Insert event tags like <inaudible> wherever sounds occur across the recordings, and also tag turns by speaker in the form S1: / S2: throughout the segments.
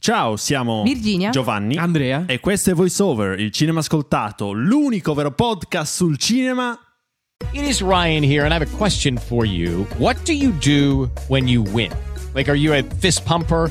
S1: Ciao, siamo
S2: Virginia.
S1: Giovanni,
S3: Andrea.
S1: e questo è VoiceOver, il cinema ascoltato, l'unico vero podcast sul cinema.
S4: It is Ryan here, and I have a question for you. What do you do when you win? Like, are you a fist pumper?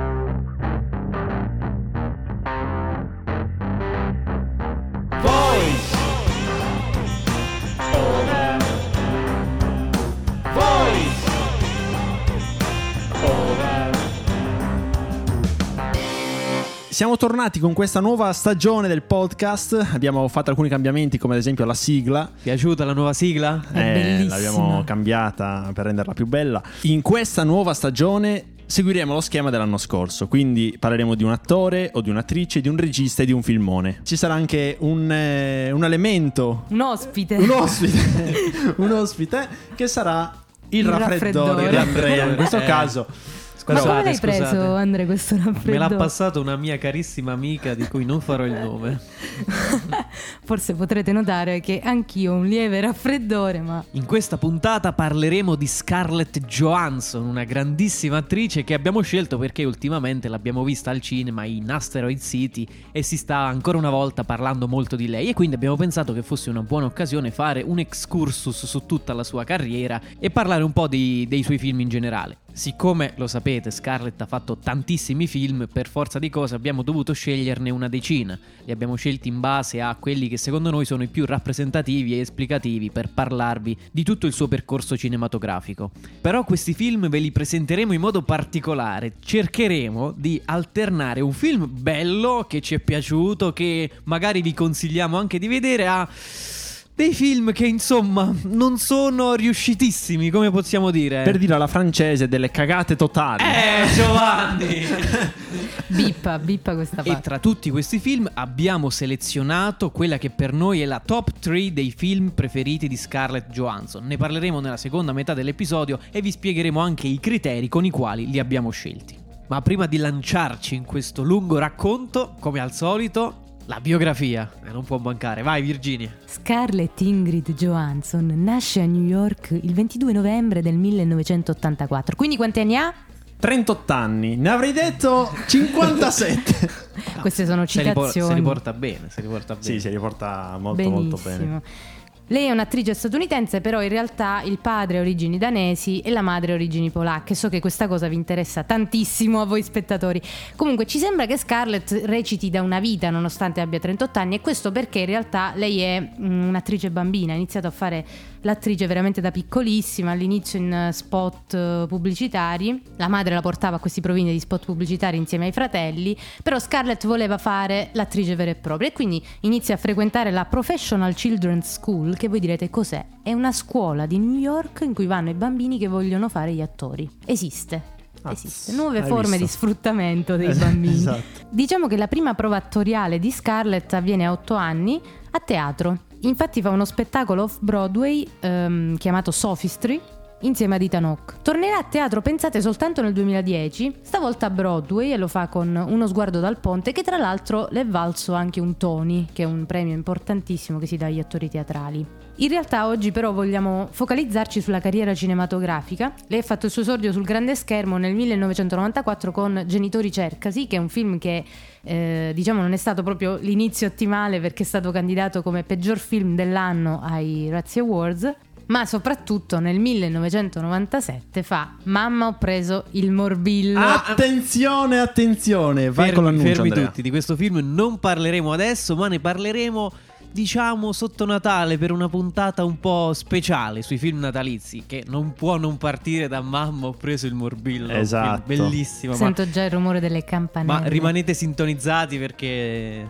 S1: Siamo tornati con questa nuova stagione del podcast. Abbiamo fatto alcuni cambiamenti, come ad esempio la sigla.
S3: Piaciuta la nuova sigla?
S2: È
S1: Eh,
S2: bellissima.
S1: l'abbiamo cambiata per renderla più bella. In questa nuova stagione seguiremo lo schema dell'anno scorso, quindi parleremo di un attore o di un'attrice, di un regista e di un filmone. Ci sarà anche un, eh, un elemento,
S2: Un ospite.
S1: un ospite, <laughs> un ospite che sarà il,
S2: Il
S1: raffreddore, di
S2: raffreddore.
S1: Andrea. In questo
S3: Eh.
S1: Caso
S2: Ma
S3: Scusate,
S2: come l'hai preso,
S3: scusate.
S2: Andrea, questo
S3: Me
S2: raffreddore?
S3: l'ha passato una mia carissima amica di cui non farò il nome. <laughs>
S2: Forse potrete notare che anch'io ho un lieve raffreddore, ma
S3: In questa puntata parleremo di Scarlett Johansson, una grandissima attrice che abbiamo scelto perché ultimamente l'abbiamo vista al cinema in Asteroid City e si sta ancora una volta parlando molto di lei e quindi abbiamo pensato che fosse una buona occasione fare un excursus su tutta la sua carriera e parlare un po' di- dei suoi film in generale. Siccome lo sapete, Scarlett ha fatto tantissimi film, per forza di cose abbiamo dovuto sceglierne una decina. Li abbiamo scelti in base a quelli che secondo noi sono i più rappresentativi e esplicativi per parlarvi di tutto il suo percorso cinematografico. Però questi film ve li presenteremo in modo particolare. Cercheremo di alternare un film bello che ci è piaciuto, che magari vi consigliamo anche di vedere, a dei film che insomma non sono riuscitissimi, come possiamo dire.
S1: per dire alla francese delle cagate totali.
S3: Eh, Giovanni! <laughs>
S2: bippa, bippa questa
S3: E
S2: parte.
S3: tra tutti questi film abbiamo selezionato quella che per noi è la top 3 dei film preferiti di Scarlett Johansson. Ne parleremo nella seconda metà dell'episodio e vi spiegheremo anche i criteri con i quali li abbiamo scelti. Ma prima di lanciarci in questo lungo racconto, come al solito, la biografia. E non può mancare. Vai Virginia.
S2: Scarlett Ingrid Johansson nasce a New York il 22 novembre del 1984. Quindi quanti anni ha?
S1: 38 anni, ne avrei detto 57. <laughs>
S2: Queste sono
S3: Se li, por-
S2: citazioni.
S3: se li porta bene, se li porta bene.
S1: sì, si riporta molto
S2: Benissimo.
S1: molto bene.
S2: Lei è un'attrice statunitense, però in realtà il padre ha origini danesi e la madre ha origini polacche. So che questa cosa vi interessa tantissimo a voi spettatori. Comunque ci sembra che Scarlett reciti da una vita nonostante abbia 38 anni e questo perché in realtà lei è mm, un'attrice bambina, ha iniziato a fare l'attrice veramente da piccolissima, all'inizio in eh, spot eh, pubblicitari. La madre la portava a questi provini di spot pubblicitari insieme ai fratelli, però Scarlett voleva fare l'attrice vera e propria e quindi inizia a frequentare la Professional Children's School, che voi direte cos'è? È una scuola di New York in cui vanno i bambini che vogliono fare gli attori. Esiste.
S1: Ah,
S2: Esiste. Nuove forme
S1: visto?
S2: di sfruttamento dei
S1: Es-
S2: bambini.
S1: esatto.
S2: Diciamo che la prima prova attoriale di Scarlett avviene a otto anni a teatro. Infatti fa uno spettacolo off-Broadway ehm, chiamato Sophistry insieme ad Ethan. Tornerà a teatro, pensate, soltanto nel 2010, stavolta a Broadway e lo fa con Uno sguardo dal ponte, che tra l'altro le è valso anche un Tony, che è un premio importantissimo che si dà agli attori teatrali. In realtà oggi però vogliamo focalizzarci sulla carriera cinematografica. Lei ha fatto il suo esordio sul grande schermo nel 1994 con Genitori Cercasi, che è un film che eh, diciamo non è stato proprio l'inizio ottimale perché è stato candidato come peggior film dell'anno ai Razzie Awards. Ma soprattutto nel 1997 fa Mamma ho preso il morbillo.
S1: Attenzione, attenzione, vai con
S3: fermi,
S1: l'annuncio
S3: fermi
S1: Andrea.
S3: tutti, di questo film non parleremo adesso, ma ne parleremo diciamo sotto Natale per una puntata un po' speciale sui film natalizi che non può non partire da Mamma ho preso il morbillo.
S1: Esatto.
S3: Bellissimo, ma,
S2: Sento già il rumore delle campanelle.
S3: ma rimanete sintonizzati perché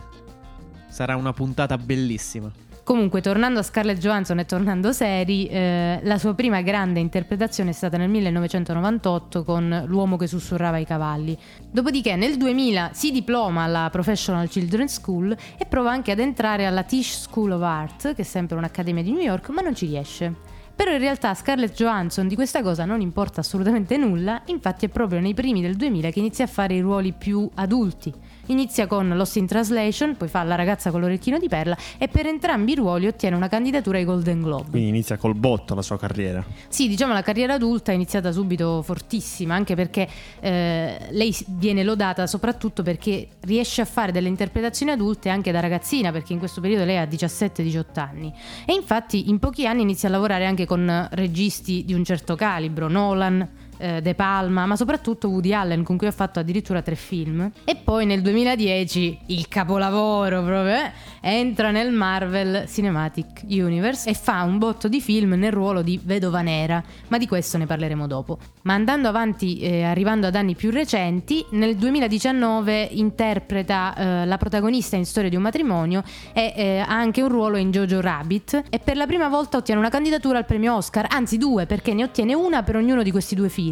S3: sarà una puntata bellissima.
S2: Comunque, tornando a Scarlett Johansson e tornando seri, eh, la sua prima grande interpretazione è stata nel 1998 con L'uomo che sussurrava ai cavalli. Dopodiché, nel 2000 si diploma alla Professional Children's School e prova anche ad entrare alla Tisch School of Art, che è sempre un'accademia di New York, ma non ci riesce. Però in realtà a Scarlett Johansson di questa cosa non importa assolutamente nulla, infatti è proprio nei primi del 2000 che inizia a fare i ruoli più adulti. Inizia con Lost in Translation, poi fa La ragazza con l'orecchino di perla e per entrambi i ruoli ottiene una candidatura ai Golden Globe.
S1: Quindi inizia col botto la sua carriera.
S2: Sì, diciamo la carriera adulta è iniziata subito fortissima, anche perché eh, lei viene lodata soprattutto perché riesce a fare delle interpretazioni adulte anche da ragazzina, perché in questo periodo lei ha 17-18 anni. E infatti in pochi anni inizia a lavorare anche con registi di un certo calibro, Nolan. Eh, De Palma, ma soprattutto Woody Allen, con cui ha fatto addirittura tre film. E poi nel 2010 il capolavoro proprio eh, entra nel Marvel Cinematic Universe e fa un botto di film nel ruolo di Vedova Nera, ma di questo ne parleremo dopo. Ma andando avanti, eh, arrivando ad anni più recenti, nel 2019 interpreta eh, la protagonista in Storia di un matrimonio e eh, ha anche un ruolo in Jojo Rabbit e per la prima volta ottiene una candidatura al premio Oscar, anzi due perché ne ottiene una per ognuno di questi due film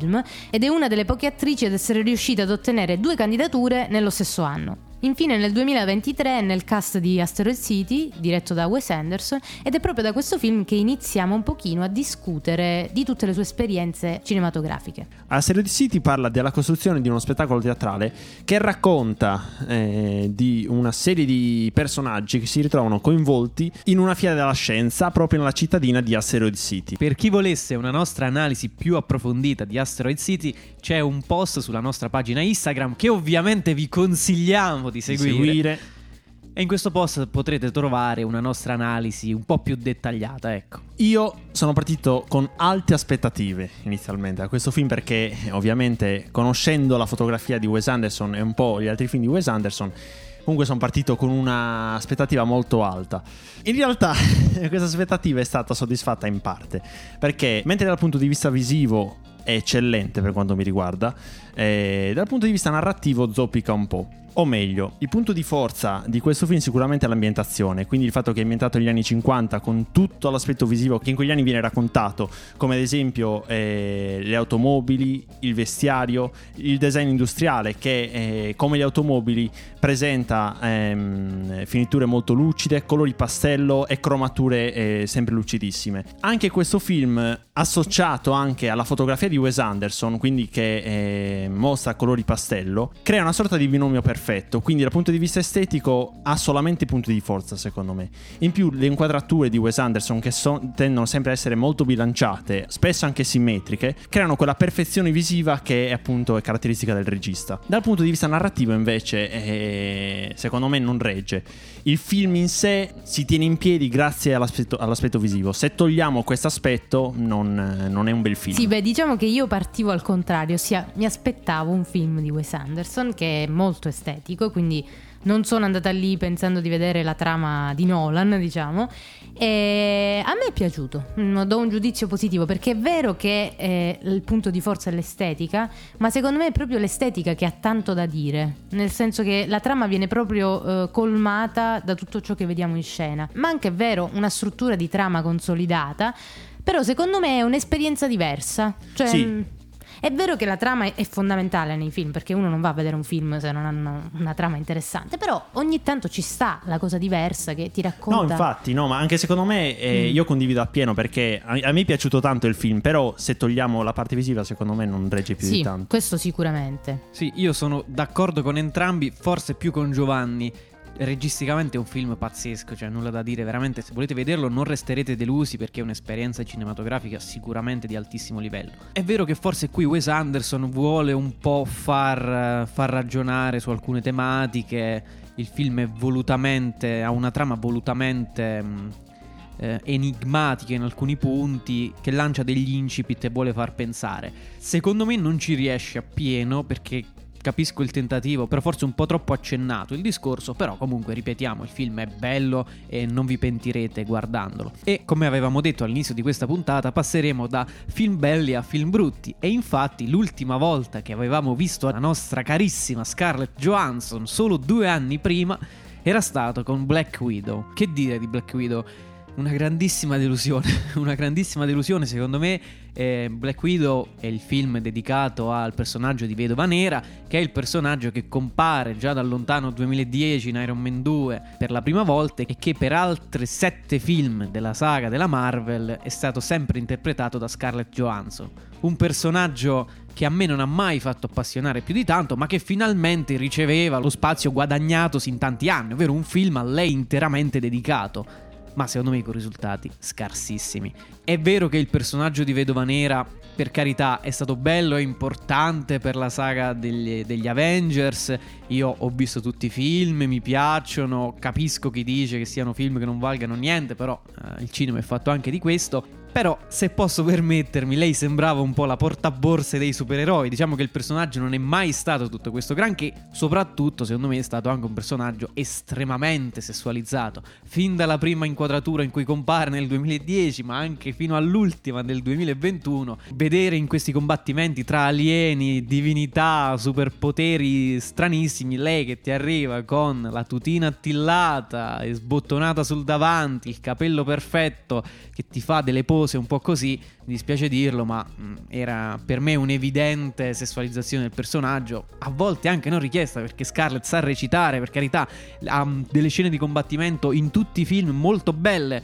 S2: ed è una delle poche attrici ad essere riuscita ad ottenere due candidature nello stesso anno. Infine nel 2023 è nel cast di Asteroid City, diretto da Wes Anderson, ed è proprio da questo film che iniziamo un pochino a discutere di tutte le sue esperienze cinematografiche.
S1: Asteroid City parla della costruzione di uno spettacolo teatrale che racconta eh, di una serie di personaggi che si ritrovano coinvolti in una fiera della scienza proprio nella cittadina di Asteroid City.
S3: Per chi volesse una nostra analisi più approfondita di Asteroid City, c'è un post sulla nostra pagina Instagram che ovviamente vi consigliamo di
S1: Di
S3: seguire.
S1: seguire.
S3: E in questo post potrete trovare una nostra analisi un po' più dettagliata, ecco.
S1: Io sono partito con alte aspettative inizialmente a questo film perché ovviamente conoscendo la fotografia di Wes Anderson e un po' gli altri film di Wes Anderson comunque sono partito con un'aspettativa molto alta. In realtà <laughs> questa aspettativa è stata soddisfatta in parte perché mentre dal punto di vista visivo è eccellente per quanto mi riguarda, eh, dal punto di vista narrativo zoppica un po'. O meglio, il punto di forza di questo film sicuramente è l'ambientazione, quindi il fatto che è ambientato negli anni 50 con tutto l'aspetto visivo che in quegli anni viene raccontato, come ad esempio eh, le automobili, il vestiario, il design industriale che eh, come le automobili presenta ehm, finiture molto lucide, colori pastello e cromature eh, sempre lucidissime. Anche questo film associato anche alla fotografia di Wes Anderson, quindi che eh, mostra colori pastello, crea una sorta di binomio perfetto, quindi dal punto di vista estetico ha solamente punti di forza secondo me. In più le inquadrature di Wes Anderson che so- tendono sempre a essere molto bilanciate, spesso anche simmetriche, creano quella perfezione visiva che appunto è caratteristica del regista. Dal punto di vista narrativo invece eh, secondo me non regge. Il film in sé si tiene in piedi grazie all'aspetto, all'aspetto visivo. Se togliamo questo aspetto non, non è un bel film.
S2: Sì, beh, diciamo che io partivo al contrario, ossia mi aspettavo un film di Wes Anderson che è molto estetico, quindi non sono andata lì pensando di vedere la trama di Nolan, diciamo. E a me è piaciuto, Mm, do un giudizio positivo perché è vero che eh, il punto di forza è l'estetica, ma secondo me è proprio l'estetica che ha tanto da dire, nel senso che la trama viene proprio eh, colmata da tutto ciò che vediamo in scena. Ma anche è vero, una struttura di trama consolidata, però secondo me è un'esperienza diversa. Cioè,
S1: Sì.
S2: mm, È vero che la trama è- fondamentale nei film, perché uno non va a vedere un film se non hanno una trama interessante, però ogni tanto ci sta la cosa diversa che ti racconta.
S1: No, infatti, no, ma anche secondo me eh,
S2: Mm.
S1: io condivido appieno perché a, a me è piaciuto tanto il film, però se togliamo la parte visiva, secondo me non regge più di
S2: Sì,
S1: tanto.
S2: questo sicuramente.
S3: Sì, io sono d'accordo con entrambi, forse più con Giovanni. Registicamente è un film pazzesco, cioè nulla da dire, veramente se volete vederlo non resterete delusi perché è un'esperienza cinematografica sicuramente di altissimo livello. È vero che forse qui Wes Anderson vuole un po' far, far ragionare su alcune tematiche, il film è volutamente, ha una trama volutamente... eh, enigmatica in alcuni punti, che lancia degli incipit e vuole far pensare. Secondo me non ci riesce appieno perché capisco il tentativo, però forse un po' troppo accennato il discorso, però comunque ripetiamo, il film è bello e non vi pentirete guardandolo. E come avevamo detto all'inizio di questa puntata, passeremo da film belli a film brutti e infatti l'ultima volta che avevamo visto la nostra carissima Scarlett Johansson solo due anni prima era stato con Black Widow. Che dire di Black Widow? Una grandissima delusione, <laughs> una grandissima delusione secondo me. eh, Black Widow è il film dedicato al personaggio di Vedova Nera, che è il personaggio che compare già dal lontano 2010 in Iron Man 2 per la prima volta e che per altri sette film della saga della Marvel è stato sempre interpretato da Scarlett Johansson. Un personaggio che a me non ha mai fatto appassionare più di tanto, ma che finalmente riceveva lo spazio guadagnatosi in tanti anni, ovvero un film a lei interamente dedicato ma secondo me con risultati scarsissimi. È vero che il personaggio di Vedova Nera, per carità, è stato bello e importante per la saga degli, degli Avengers. Io ho visto tutti i film, mi piacciono, capisco chi dice che siano film che non valgano niente, però eh, il cinema è fatto anche di questo. Però, se posso permettermi, lei sembrava un po' la portaborse dei supereroi. Diciamo che il personaggio non è mai stato tutto questo granché. Soprattutto, secondo me, è stato anche un personaggio estremamente sessualizzato. Fin dalla prima inquadratura in cui compare nel 2010, ma anche fino all'ultima del 2021, vedere in questi combattimenti tra alieni, divinità, superpoteri stranissimi, lei che ti arriva con la tutina attillata e sbottonata sul davanti, il capello perfetto, che ti fa delle pose un po' così, mi dispiace dirlo, ma mh, era per me un'evidente sessualizzazione del personaggio, a volte anche non richiesta perché Scarlett sa recitare, per carità, ha mh, delle scene di combattimento in tutti i film molto belle,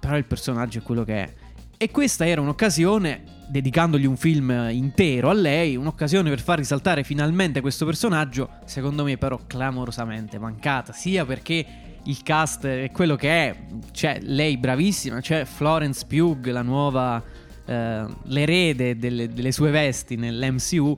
S3: però il personaggio è quello che è. E questa era un'occasione, dedicandogli un film intero a lei, un'occasione per far risaltare finalmente questo personaggio, secondo me però clamorosamente mancata, sia perché il cast è quello che è, c'è lei bravissima, c'è Florence Pugh, la nuova, eh, l'erede delle, delle sue vesti nell'MCU,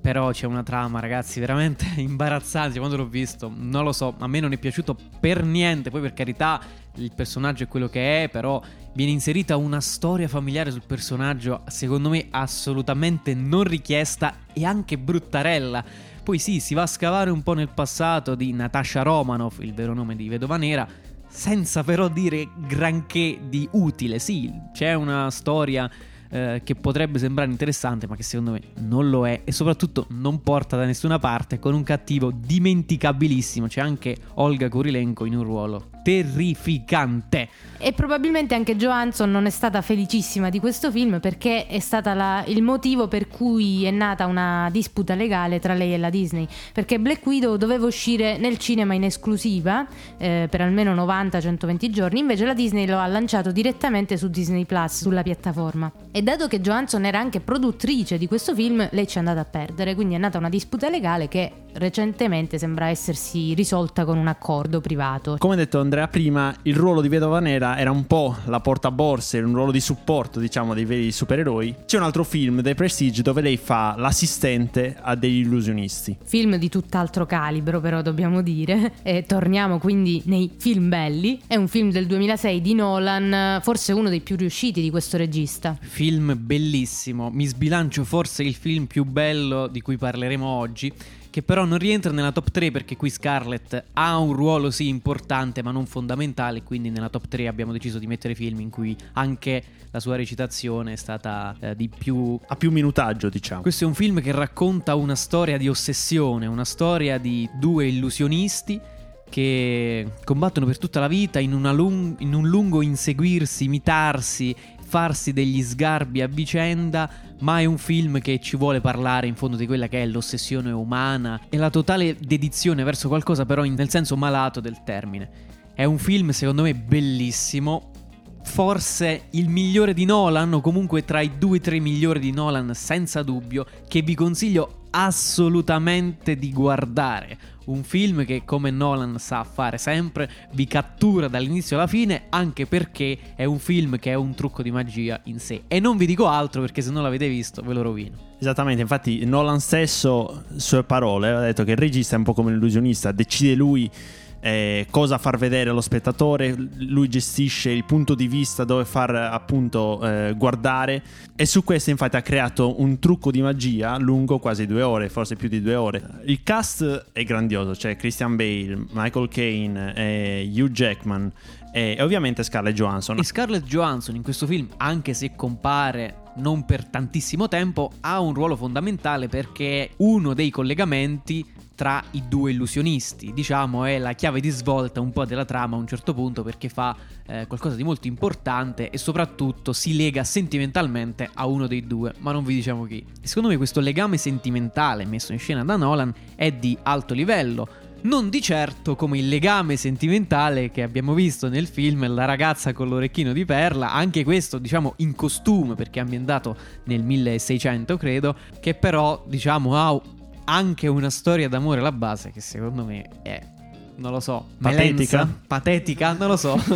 S3: però c'è una trama, ragazzi, veramente <laughs> imbarazzante. Quando l'ho visto, non lo so, a me non è piaciuto per niente. Poi, per carità, il personaggio è quello che è, però viene inserita una storia familiare sul personaggio, secondo me assolutamente non richiesta e anche bruttarella. Poi sì, si va a scavare un po' nel passato di Natasha Romanoff, il vero nome di Vedova Nera, senza però dire granché di utile. Sì, c'è una storia eh, che potrebbe sembrare interessante, ma che secondo me non lo è e soprattutto non porta da nessuna parte con un cattivo dimenticabilissimo. C'è anche Olga Kurilenko in un ruolo terrificante.
S2: E probabilmente anche Johansson non è stata felicissima di questo film perché è stata la- il motivo per cui è nata una disputa legale tra lei e la Disney. Perché Black Widow doveva uscire nel cinema in esclusiva eh, per almeno 90-120 giorni, invece la Disney lo ha lanciato direttamente su Disney Plus, sulla piattaforma. E dato che Johansson era anche produttrice di questo film, lei ci è andata a perdere, quindi è nata una disputa legale che recentemente sembra essersi risolta con un accordo privato.
S1: Come detto Andrea prima, il ruolo di Vedova Nera era un po' la portaborse, un ruolo di supporto, diciamo, dei veri supereroi. C'è un altro film, The Prestige, dove lei fa l'assistente a degli illusionisti.
S2: Film di tutt'altro calibro, però dobbiamo dire. E torniamo quindi nei film belli. È un film del 2006 di Nolan, forse uno dei più riusciti di questo regista.
S3: Film bellissimo, mi sbilancio forse il film più bello di cui parleremo oggi, che però non rientra nella top 3 perché qui Scarlett ha un ruolo sì importante ma non fondamentale, quindi nella top 3 abbiamo deciso di mettere film in cui anche la sua recitazione è stata eh, di più
S1: Ha più minutaggio, diciamo.
S3: questo è un film che racconta una storia di ossessione, una storia di due illusionisti che combattono per tutta la vita in, una lung- in un lungo inseguirsi, imitarsi, farsi degli sgarbi a vicenda, ma è un film che ci vuole parlare in fondo di quella che è l'ossessione umana e la totale dedizione verso qualcosa però nel senso malato del termine. È un film secondo me bellissimo, forse il migliore di Nolan o comunque tra i due o tre migliori di Nolan senza dubbio, che vi consiglio assolutamente di guardare. Un film che come Nolan sa fare sempre vi cattura dall'inizio alla fine anche perché è un film che è un trucco di magia in sé. E non vi dico altro perché se non l'avete visto ve lo rovino.
S1: Esattamente, infatti Nolan stesso, sue parole, ha detto che il regista è un po' come l'illusionista, decide lui eh, cosa far vedere allo spettatore, lui gestisce il punto di vista dove far appunto eh, guardare e su questo infatti ha creato un trucco di magia lungo quasi due ore, forse più di due ore. Il cast è grandioso, c'è Christian Bale, Michael Caine, eh, Hugh Jackman e ovviamente Scarlett Johansson.
S3: E Scarlett Johansson in questo film, anche se compare non per tantissimo tempo, ha un ruolo fondamentale perché uno dei collegamenti tra i due illusionisti. Diciamo è la chiave di svolta un po' della trama a un certo punto perché fa eh, qualcosa di molto importante e soprattutto si lega sentimentalmente a uno dei due, ma non vi diciamo chi. Secondo me questo legame sentimentale messo in scena da Nolan è di alto livello. Non di certo come il legame sentimentale che abbiamo visto nel film La ragazza con l'orecchino di perla, anche questo diciamo in costume perché è ambientato nel 1600 credo, che però diciamo ha anche una storia d'amore alla base che secondo me è, non lo so,
S1: Patetica?
S3: melenza? Patetica? Non lo so. <laughs>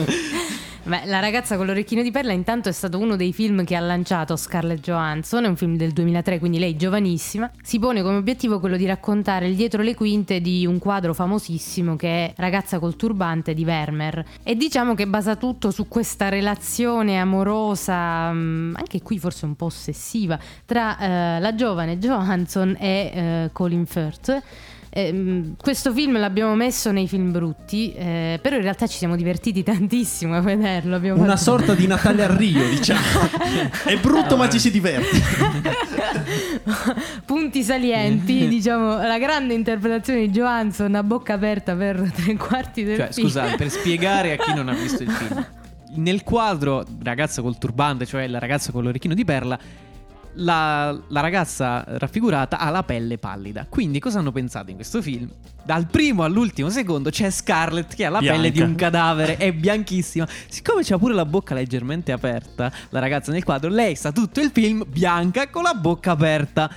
S2: Beh, La ragazza con l'orecchino di perla intanto è stato uno dei film che ha lanciato Scarlett Johansson, è un film del 2003, quindi lei giovanissima, si pone come obiettivo quello di raccontare il dietro le quinte di un quadro famosissimo che è Ragazza col turbante di Vermeer e diciamo che basa tutto su questa relazione amorosa, mh, anche qui forse un po' ossessiva, tra eh, la giovane Johansson e eh, Colin Firth. Ehm, questo film l'abbiamo messo nei film brutti, eh, però in realtà ci siamo divertiti <laughs> tantissimo a vederlo. abbiamo
S1: Una
S2: fatto-
S1: sorta di Natale a Rio, diciamo. <laughs> è brutto, ma ci si diverte. <laughs>
S2: punti salienti, diciamo, la grande interpretazione di Johansson a bocca aperta per tre quarti del
S3: Cioè,
S2: film.
S3: scusate, per spiegare a chi non ha visto il film. Nel quadro, ragazza col turbante, cioè la ragazza con l'orecchino di perla, la, la ragazza raffigurata ha la pelle pallida. Quindi cosa hanno pensato in questo film? Dal primo all'ultimo secondo c'è Scarlett che ha la
S1: Bianca.
S3: pelle di un cadavere, è bianchissima. Siccome c'ha pure la bocca leggermente aperta, la ragazza nel quadro, lei sta tutto il film bianca con la bocca aperta.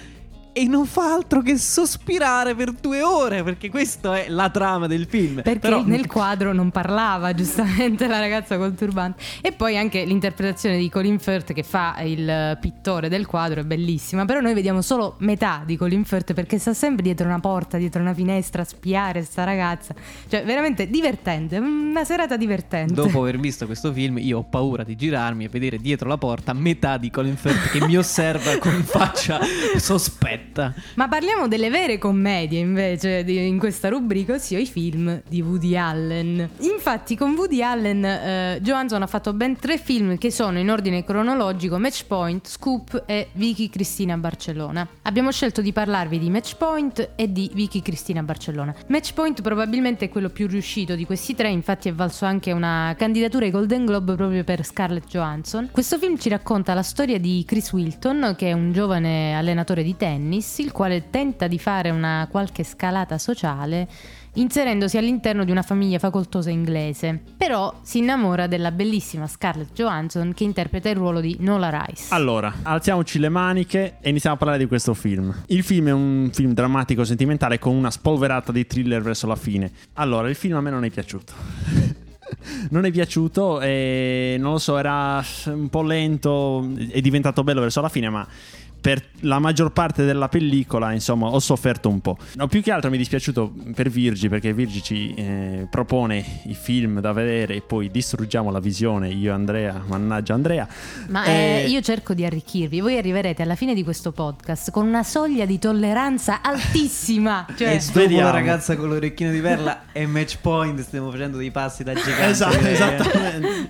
S3: E non fa altro che sospirare per due ore, perché questa è la trama del film.
S2: Perché
S3: Però-
S2: nel quadro non parlava <laughs> giustamente la ragazza col turbante. E poi anche l'interpretazione di Colin Firth che fa il pittore del quadro è bellissima. Però noi vediamo solo metà di Colin Firth perché sta sempre dietro una porta, dietro una finestra a spiare sta ragazza. Cioè, veramente divertente. Una serata divertente.
S3: Dopo aver visto questo film, io ho paura di girarmi e vedere dietro la porta metà di Colin Firth che mi osserva con faccia <laughs> sospetta.
S2: Ma parliamo delle vere commedie invece di- in questa rubrica, ossia i film di Woody Allen. Infatti con Woody Allen eh, Johansson ha fatto ben tre film che sono in ordine cronologico Match Point, Scoop e Vicky Cristina Barcellona. Abbiamo scelto di parlarvi di Match Point e di Vicky Cristina Barcellona. Match Point probabilmente è quello più riuscito di questi tre, infatti è valso anche una candidatura ai Golden Globe proprio per Scarlett Johansson. Questo film ci racconta la storia di Chris Wilton, che è un giovane allenatore di tennis, il quale tenta di fare una qualche scalata sociale inserendosi all'interno di una famiglia facoltosa inglese. Però si innamora della bellissima Scarlett Johansson che interpreta il ruolo di Nola Rice.
S1: Allora, alziamoci le maniche e iniziamo a parlare di questo film. Il film è un film drammatico sentimentale con una spolverata di thriller verso la fine. Allora, il film a me non è piaciuto. <laughs> non è piaciuto e non lo so, era un po' lento, è diventato bello verso la fine, ma per la maggior parte della pellicola, insomma, ho sofferto un po'. No, più che altro mi è dispiaciuto per Virgi, perché Virgi ci eh, propone i film da vedere e poi distruggiamo la visione, io e Andrea, mannaggia Andrea.
S2: Ma
S1: Eh,
S2: eh, io cerco di arricchirvi. Voi arriverete alla fine di questo podcast con una soglia di tolleranza altissima. <laughs> Cioè,
S3: E dopo la ragazza con l'orecchino di perla e match point stiamo facendo dei passi da gigante.
S1: Esatto,
S3: Eh,
S1: esattamente.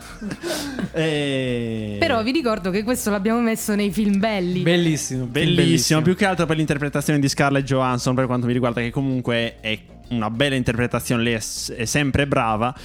S1: <laughs> Eh,
S2: però vi ricordo che questo l'abbiamo messo nei film belli.
S3: Bellissimo.
S1: Bellissimo, più che altro per l'interpretazione di Scarlett Johansson, per quanto mi riguarda, che comunque è una bella interpretazione, lei è sempre brava.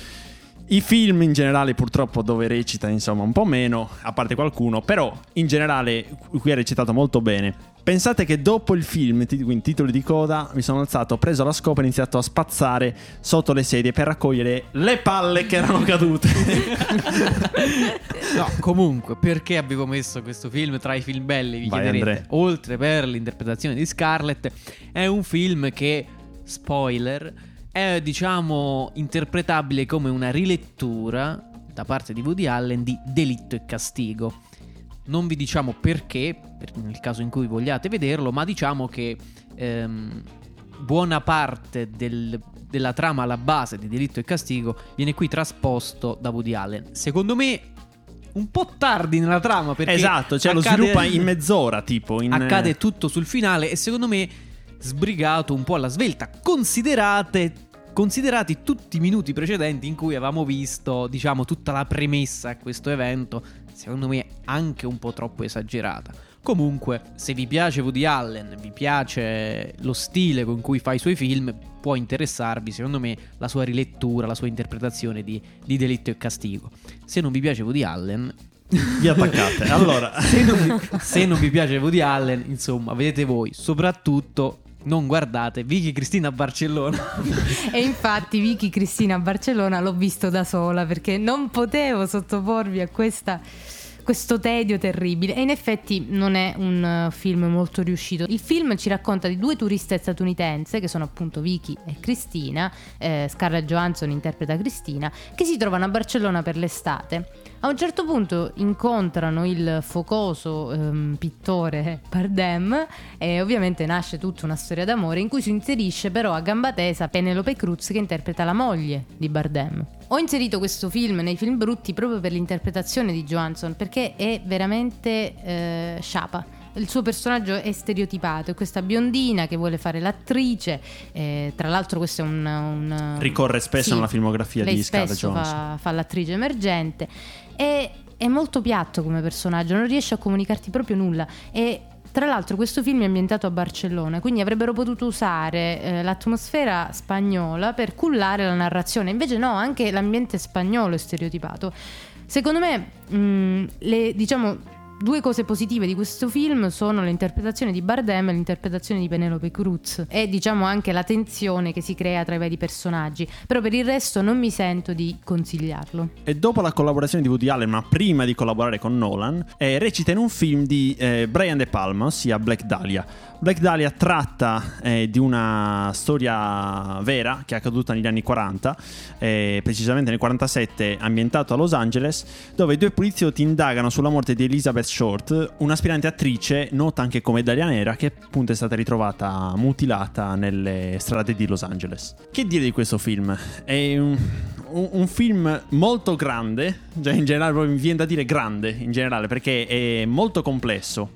S1: I film in generale purtroppo dove recita insomma un po' meno, a parte qualcuno, però in generale qui ha recitato molto bene. Pensate che dopo il film, quindi titoli di coda, mi sono alzato, ho preso la scopa e ho iniziato a spazzare sotto le sedie per raccogliere le palle che erano cadute. <laughs>
S3: No, comunque, perché avevo messo questo film tra i film belli? Vi
S1: Vai,
S3: chiederete.
S1: Andrea.
S3: Oltre per l'interpretazione di Scarlett, è un film che, spoiler, è diciamo interpretabile come una rilettura da parte di Woody Allen di Delitto e Castigo. Non vi diciamo perché, per- nel caso in cui vogliate vederlo, ma diciamo che ehm, buona parte del- della trama alla base di Delitto e Castigo viene qui trasposto da Woody Allen. Secondo me un po' tardi nella trama perché
S1: esatto, cioè lo
S3: accade-
S1: sviluppa in mezz'ora tipo. In,
S3: accade tutto sul finale e secondo me sbrigato un po' alla svelta considerate considerati tutti i minuti precedenti in cui avevamo visto diciamo tutta la premessa a questo evento secondo me anche un po' troppo esagerata comunque se vi piace Woody Allen vi piace lo stile con cui fa i suoi film può interessarvi secondo me la sua rilettura la sua interpretazione di, di Delitto e Castigo se non vi piace Woody Allen
S1: Vi attaccate. <laughs> Allora,
S3: se non, vi, se non vi piace Woody Allen, insomma, vedete voi. Soprattutto non guardate Vicky Cristina a Barcellona. <laughs>
S2: E infatti Vicky Cristina a Barcellona l'ho visto da sola perché non potevo sottoporvi a questa- questo tedio terribile. E in effetti non è un eh, film molto riuscito. Il film ci racconta di due turiste statunitense, che sono appunto Vicky e Cristina, eh, Scarlett Johansson interpreta Cristina, che si trovano a Barcellona per l'estate. A un certo punto incontrano il focoso ehm, pittore Bardem e ovviamente nasce tutta una storia d'amore in cui si inserisce però a gamba tesa Penelope Cruz che interpreta la moglie di Bardem. Ho inserito questo film nei film brutti proprio per l'interpretazione di Johansson perché è veramente eh, sciapa. Il suo personaggio è stereotipato, è questa biondina che vuole fare l'attrice, eh, tra l'altro questo è un... un-
S1: Ricorre spesso nella filmografia di Scarlett Johansson.
S2: Fa, fa l'attrice emergente e è molto piatto come personaggio, non riesce a comunicarti proprio nulla e tra l'altro questo film è ambientato a Barcellona, quindi avrebbero potuto usare eh, l'atmosfera spagnola per cullare la narrazione, invece no, anche l'ambiente spagnolo è stereotipato. Secondo me, mh, le, diciamo, due cose positive di questo film sono l'interpretazione di Bardem e l'interpretazione di Penelope Cruz e diciamo anche la tensione che si crea tra i vari personaggi, però per il resto non mi sento di consigliarlo.
S1: E dopo la collaborazione di Woody Allen, ma prima di collaborare con Nolan, eh, recita in un film di eh, Brian De Palma, ossia Black Dahlia. Black Dahlia tratta eh, di una storia vera che è accaduta negli anni 40, eh, precisamente nel 47, ambientato a Los Angeles, dove due poliziotti indagano sulla morte di Elizabeth Short, un'aspirante attrice nota anche come Dalia Nera, che appunto è stata ritrovata mutilata nelle strade di Los Angeles. Che dire di questo film? È un, un- un film molto grande, cioè in generale mi viene da dire grande in generale, perché è molto complesso.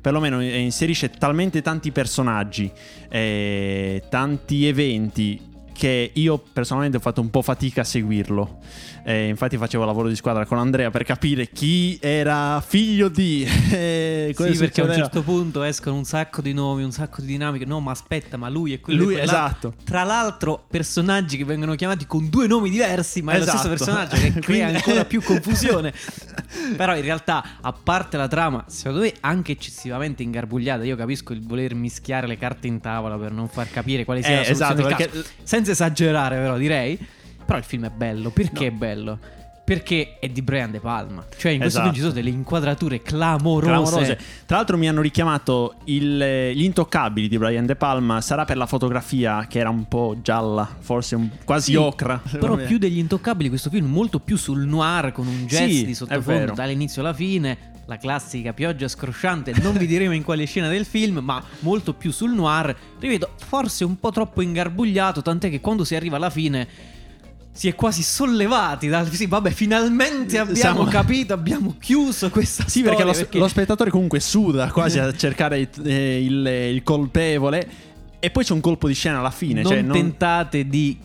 S1: Perlomeno eh, inserisce talmente tanti personaggi, eh, tanti eventi che io personalmente ho fatto un po' fatica a seguirlo. Eh, infatti facevo lavoro di squadra con Andrea per capire chi era figlio di... <laughs> eh,
S3: sì, perché a un certo punto escono un sacco di nomi, un sacco di dinamiche. No, ma aspetta, ma lui è quello
S1: Lui,
S3: quell'altro.
S1: esatto.
S3: Tra l'altro, personaggi che vengono chiamati con due nomi diversi, ma è lo stesso
S1: Esatto.
S3: personaggio che <laughs> crea ancora più <laughs> confusione. Però in realtà, a parte la trama, secondo me anche eccessivamente ingarbugliata. Io capisco il voler mischiare le carte in tavola per non far capire quale sia
S1: Eh,
S3: la soluzione
S1: esatto, perché-
S3: caso. Senza esagerare, però, direi. Però il film è bello. Perché è bello? Perché è di Brian De Palma. Cioè, in questo
S1: Esatto.
S3: film ci sono delle inquadrature clamorose.
S1: Clamorose. Tra l'altro mi hanno richiamato il- eh, gli intoccabili di Brian De Palma. Sarà per la fotografia che era un po' gialla, forse un- quasi
S3: Sì,
S1: ocra.
S3: Però più degli intoccabili, questo film molto più sul noir con un jazz
S1: Sì,
S3: di sottofondo dall'inizio alla fine. La classica pioggia scrosciante, non vi diremo in quale scena del film, ma molto più sul noir. Ripeto, forse un po' troppo ingarbugliato, tant'è che quando si arriva alla fine si è quasi sollevati dal sì, vabbè, finalmente abbiamo
S1: Siamo-
S3: capito, abbiamo chiuso questa
S1: Sì,
S3: storia
S1: perché lo, lo spettatore comunque suda quasi a <laughs> cercare il, eh, il- il colpevole. E poi c'è un colpo di scena alla fine.
S3: non
S1: cioè, non-
S3: tentate di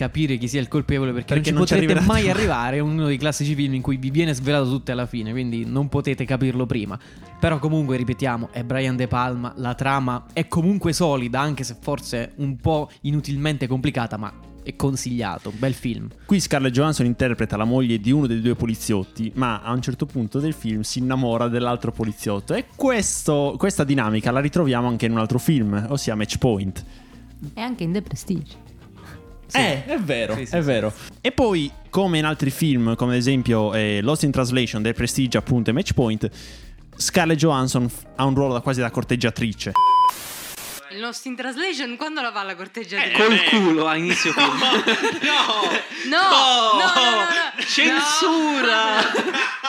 S3: capire chi sia il colpevole perché,
S1: Perché
S3: non
S1: non
S3: ci
S1: ci
S3: potrete mai. arrivare. È uno dei classici film in cui vi viene svelato tutto alla fine, quindi non potete capirlo prima. Però comunque, ripetiamo, è Brian De Palma, la trama è comunque solida, anche se forse un po' inutilmente complicata, ma è consigliato, bel film.
S1: Qui Scarlett Johansson interpreta la moglie di uno dei due poliziotti, ma a un certo punto del film si innamora dell'altro poliziotto. E questo- questa dinamica la ritroviamo anche in un altro film, ossia Match Point.
S2: E anche in The Prestige.
S1: Eh, è vero,
S3: Sì, sì,
S1: è
S3: sì.
S1: vero. E poi, come in altri film, come ad esempio eh, Lost in Translation, The Prestige, appunto, e Match Point, Scarlett Johansson f- ha un ruolo da quasi da corteggiatrice.
S2: Il Lost in Translation quando la fa la corteggiatrice?
S5: Col culo a inizio <laughs> film. <laughs>
S2: no, no, no, no, no.
S5: Censura!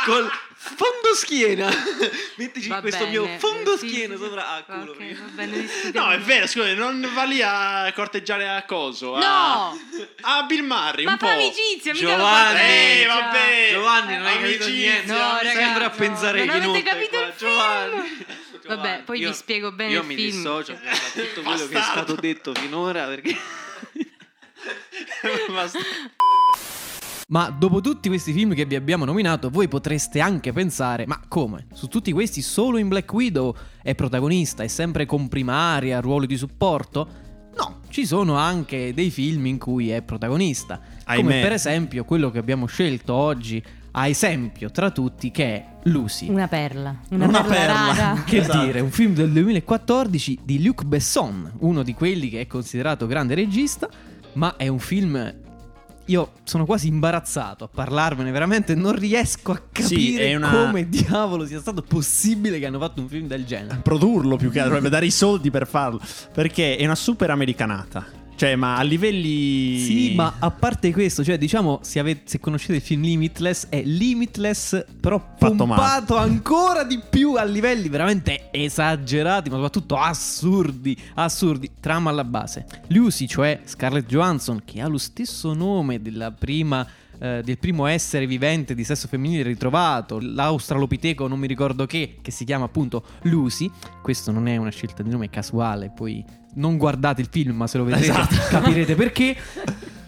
S5: Col fondo schiena. <laughs> Mettici
S2: Va
S5: questo
S2: bene,
S5: mio fondo
S2: sì,
S5: schiena
S2: sì, sì.
S5: sopra a culo.
S2: Ok,
S5: prima.
S2: va bene.
S1: No, è vero, scusa, non va lì a corteggiare a coso.
S2: No!
S1: A Bill Murray,
S2: Ma
S1: un po'.
S2: fa amicizia,
S5: Giovanni,
S1: Eh,
S2: corteggia.
S1: vabbè.
S5: Giovanni, non hai capito
S1: Amicizia.
S5: niente.
S2: No,
S5: Sempre
S2: raga,
S5: a
S2: no,
S5: pensare
S2: non
S5: che
S2: avete
S5: inoltre
S2: capito
S5: qua.
S2: il
S5: Giovanni.
S2: Vabbè,
S5: Giovanni,
S2: poi vi
S5: io-
S2: spiego bene
S5: Io mi
S2: film.
S5: dissocio da tutto quello che è stato detto finora perché <laughs> <laughs>
S1: Basta.
S3: Ma dopo tutti questi film che vi abbiamo nominato, voi potreste anche pensare: ma come? Su tutti questi solo in Black Widow è protagonista, è sempre comprimaria, ruoli di supporto? No, ci sono anche dei film in cui è protagonista. Come
S1: Ahimè.
S3: per esempio quello che abbiamo scelto oggi, a esempio tra tutti, che è Lucy.
S2: Una perla. Una,
S1: Una
S2: perla,
S1: perla. <laughs>
S3: Che
S1: Esatto.
S3: dire, un film del 2014 di Luc Besson, uno di quelli che è considerato grande regista, ma è un film. Io sono quasi imbarazzato a parlarvene, veramente non riesco a
S1: Sì,
S3: capire
S1: è una-
S3: come diavolo sia stato possibile che hanno fatto un film del genere.
S1: Produrlo più che altro, dovrebbe dare i soldi per farlo. Perché è una super americanata. Cioè, ma a livelli.
S3: Sì, ma a parte questo, cioè diciamo, se, avete- se conoscete il film Limitless, è Limitless però
S1: Fatto
S3: pompato ancora di più a livelli veramente esagerati, ma soprattutto assurdi, assurdi, trama alla base. Lucy, cioè Scarlett Johansson, che ha lo stesso nome della prima... eh, del primo essere vivente di sesso femminile ritrovato, l'australopiteco non mi ricordo che, che si chiama appunto Lucy. Questo non è una scelta di nome casuale, poi non guardate il film, ma se lo vedrete
S1: Esatto.
S3: capirete perché.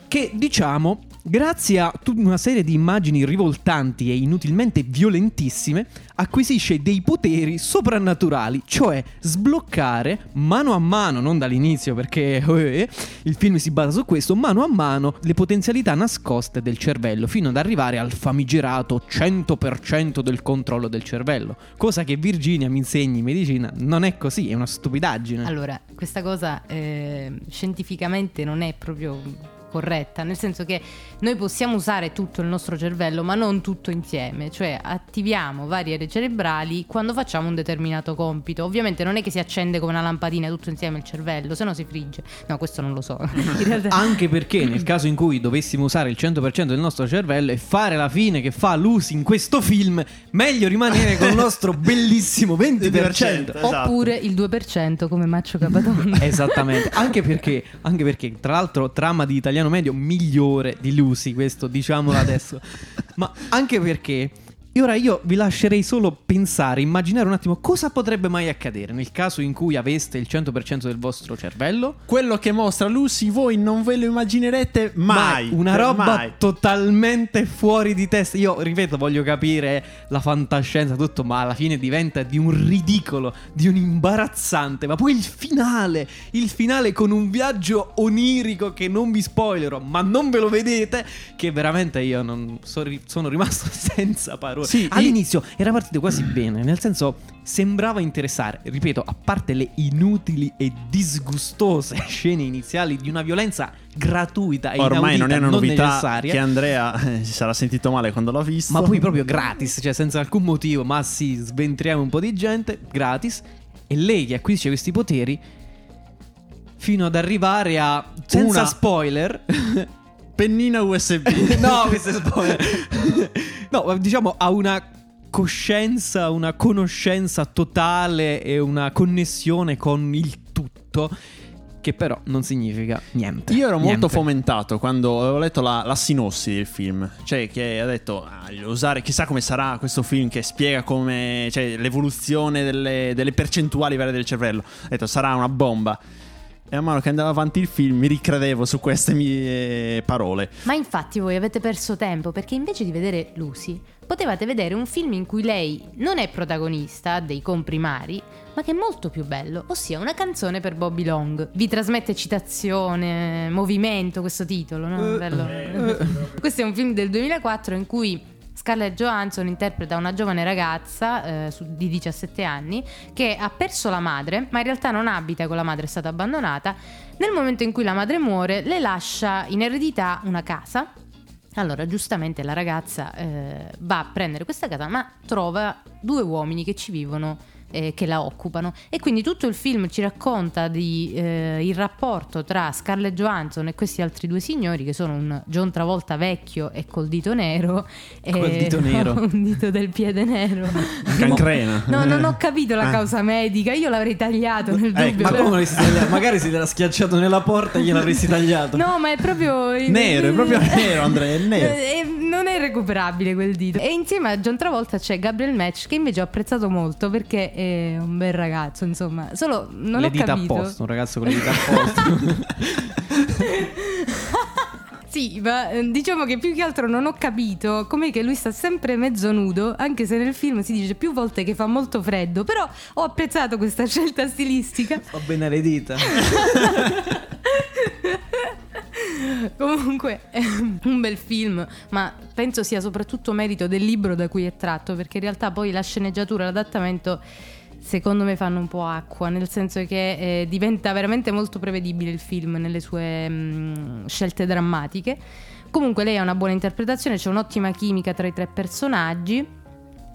S3: Che diciamo, grazie a tutta una serie di immagini rivoltanti e inutilmente violentissime, acquisisce dei poteri soprannaturali, cioè sbloccare mano a mano, non dall'inizio perché eh, il film si basa su questo, mano a mano le potenzialità nascoste del cervello, fino ad arrivare al famigerato 100% del controllo del cervello. Cosa che Virginia mi insegni in medicina non è così, è una stupidaggine.
S2: Allora, questa cosa eh, scientificamente non è proprio corretta, nel senso che noi possiamo usare tutto il nostro cervello, ma non tutto insieme, cioè attiviamo varie aree cerebrali quando facciamo un determinato compito. Ovviamente non è che si accende come una lampadina tutto insieme il cervello, se no si frigge. No, questo non lo so. <laughs> Realtà
S3: Anche perché nel <clears throat> caso in cui dovessimo usare il 100% del nostro cervello e fare la fine che fa Lucy in questo film, meglio rimanere con il nostro <laughs> bellissimo 20%.
S1: 20%. Esatto.
S2: Oppure il 2% come Maccio Capatonda.
S3: Esattamente, anche perché, anche perché, tra l'altro, trama di italiano medio migliore di Lucy, questo diciamolo adesso. <laughs> Ma anche perché. E ora io vi lascerei solo pensare, immaginare un attimo cosa potrebbe mai accadere nel caso in cui aveste il 100% del vostro cervello.
S1: Quello che mostra Lucy, voi non ve lo immaginerete mai.
S3: Una
S1: Per
S3: roba
S1: mai.
S3: totalmente fuori di testa. Io, ripeto, voglio capire la fantascienza, tutto, ma alla fine diventa di un ridicolo, di un imbarazzante. Ma poi il finale, il finale con un viaggio onirico che non vi spoilerò, ma non ve lo vedete, che veramente io non so- sono rimasto <laughs> senza parole.
S1: Sì,
S3: All'inizio era partito quasi bene, nel senso sembrava interessare, ripeto, a parte le inutili e disgustose <laughs> scene iniziali di una violenza gratuita e
S1: Ormai non
S3: inaudita,
S1: è una novità
S3: necessaria.
S1: che Andrea eh, si sarà sentito male quando l'ha visto.
S3: Ma poi proprio gratis, cioè senza alcun motivo, ma sì, sventriamo un po' di gente, gratis. E lei che acquisisce questi poteri fino ad arrivare a... Senza
S1: Una-
S3: spoiler... <laughs>
S1: Pennina USB. <laughs>
S3: no, <laughs> questo è spoiler. no, diciamo ha una coscienza, una conoscenza totale e una connessione con il tutto. Che però non significa niente.
S1: Io ero molto
S3: Niente.
S1: fomentato quando avevo letto la, la sinossi del film. Cioè, che ha detto: ah, usare, chissà come sarà questo film che spiega come. Cioè, l'evoluzione delle, delle percentuali varie del cervello. Ha detto: sarà una bomba. E man mano che andava avanti il film mi ricredevo su queste mie parole.
S2: Ma infatti voi avete perso tempo perché invece di vedere Lucy potevate vedere un film in cui lei non è protagonista, dei comprimari, ma che è molto più bello, ossia una canzone per Bobby Long. Vi trasmette citazione, movimento questo titolo, no? Bello. <laughs> questo è un film del 2004 in cui Scarlett Johansson interpreta una giovane ragazza eh, di 17 anni che ha perso la madre, ma in realtà non abita con la madre, è stata abbandonata. Nel momento in cui la madre muore, le lascia in eredità una casa. Allora, giustamente la ragazza eh, va a prendere questa casa, ma trova due uomini che ci vivono eh, che la occupano e quindi tutto il film ci racconta di, eh, il rapporto tra Scarlett Johansson e questi altri due signori che sono un John Travolta vecchio e col dito nero <laughs> e
S3: Col dito nero. <laughs>
S2: un dito del piede nero
S1: Cancrena.
S2: no non ho capito la
S1: Ah.
S2: causa medica io l'avrei tagliato nel
S1: Ecco.
S2: dubbio
S3: Ma
S2: però-
S3: come l'avresti tagliato? Magari te l'ha schiacciato nella porta e gliel'avresti tagliato.
S2: No, ma è proprio
S1: Nero, è proprio <laughs> nero, Andrea, è nero.
S2: Eh, non è recuperabile quel dito. E insieme a John Travolta c'è Gabriel Match che invece ho apprezzato molto perché è un bel ragazzo, insomma. Solo non
S3: le
S2: ho
S3: dita
S2: capito.
S3: a posto, un ragazzo con le dita a posto. <laughs>
S2: Sì, ma eh, diciamo che più che altro non ho capito com'è che lui sta sempre mezzo nudo, anche se nel film si dice più volte che fa molto freddo, però ho apprezzato questa <laughs> scelta stilistica.
S3: Fa bene alle dita. <laughs> <laughs>
S2: Comunque, è un bel film, ma penso sia soprattutto merito del libro da cui è tratto, perché in realtà poi la sceneggiatura, l'adattamento, secondo me fanno un po' acqua, nel senso che eh, diventa veramente molto prevedibile il film nelle sue mm, scelte drammatiche. Comunque lei ha una buona interpretazione, c'è un'ottima chimica tra i tre personaggi,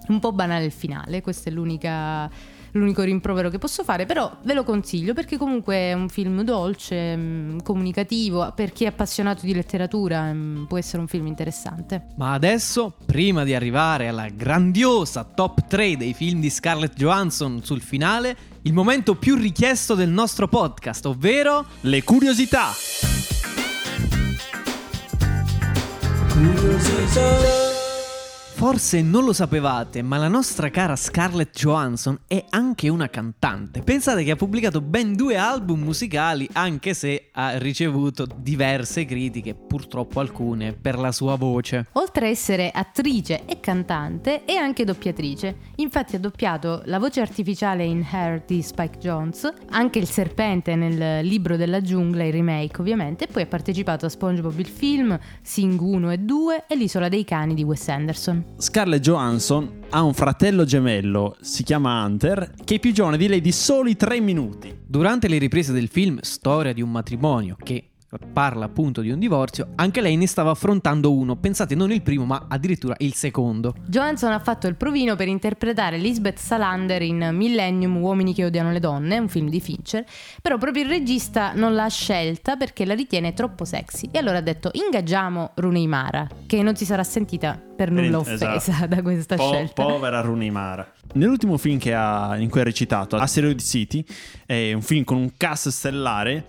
S2: un po' banale il finale, questo è l'unica l'unico rimprovero che posso fare, però ve lo consiglio perché comunque è un film dolce, mh, comunicativo, per chi è appassionato di letteratura mh, può essere un film interessante.
S3: Ma adesso, prima di arrivare alla grandiosa top 3 dei film di Scarlett Johansson sul finale, il momento più richiesto del nostro podcast, ovvero
S1: Le curiosità.
S3: Forse non lo sapevate, ma la nostra cara Scarlett Johansson è anche una cantante. Pensate che ha pubblicato ben due album musicali, anche se ha ricevuto diverse critiche, purtroppo alcune, per la sua voce.
S2: Oltre a essere attrice e cantante, è anche doppiatrice. Infatti ha doppiato la voce artificiale in Hair di Spike Jones, anche il serpente nel libro della giungla, il remake ovviamente, e poi ha partecipato a SpongeBob il film, Sing 1 e 2 e l'Isola dei cani di Wes Anderson.
S1: Scarlett Johansson ha un fratello gemello, si chiama Hunter, che è più giovane di lei di soli tre minuti.
S3: Durante le riprese del film Storia di un matrimonio, che parla appunto di un divorzio, anche lei ne stava affrontando uno, pensate non il primo ma addirittura il secondo.
S2: Johansson ha fatto il provino per interpretare Lisbeth Salander in Millennium Uomini che odiano le donne, un film di Fincher, però proprio il regista non l'ha scelta perché la ritiene troppo sexy e allora ha detto ingaggiamo Rooney Mara, che non si sarà sentita per nulla offesa
S1: Esatto. <laughs>
S2: da questa
S1: Po-
S2: scelta.
S1: Povera Rooney Mara. Nell'ultimo film che ha, in cui ha recitato, Asteroid City, è un film con un cast stellare,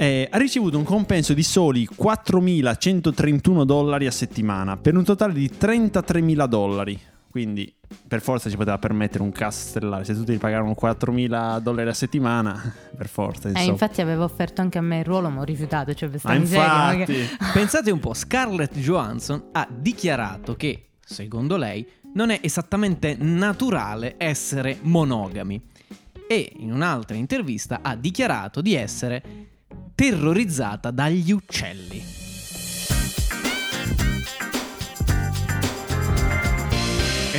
S1: eh, ha ricevuto un compenso di soli 4.131 dollari a settimana, per un totale di 33.000 dollari. Quindi per forza ci poteva permettere un cast stellare. Se tutti devi pagare 4.000 dollari a settimana, <laughs> per forza.
S2: Eh,
S1: insomma.
S2: infatti aveva offerto anche a me il ruolo, ma ho rifiutato. Cioè,
S1: ma infatti,
S2: che- <laughs>
S3: Pensate un po', Scarlett Johansson ha dichiarato che, secondo lei, non è esattamente naturale essere monogami. E in un'altra intervista ha dichiarato di essere terrorizzata dagli uccelli.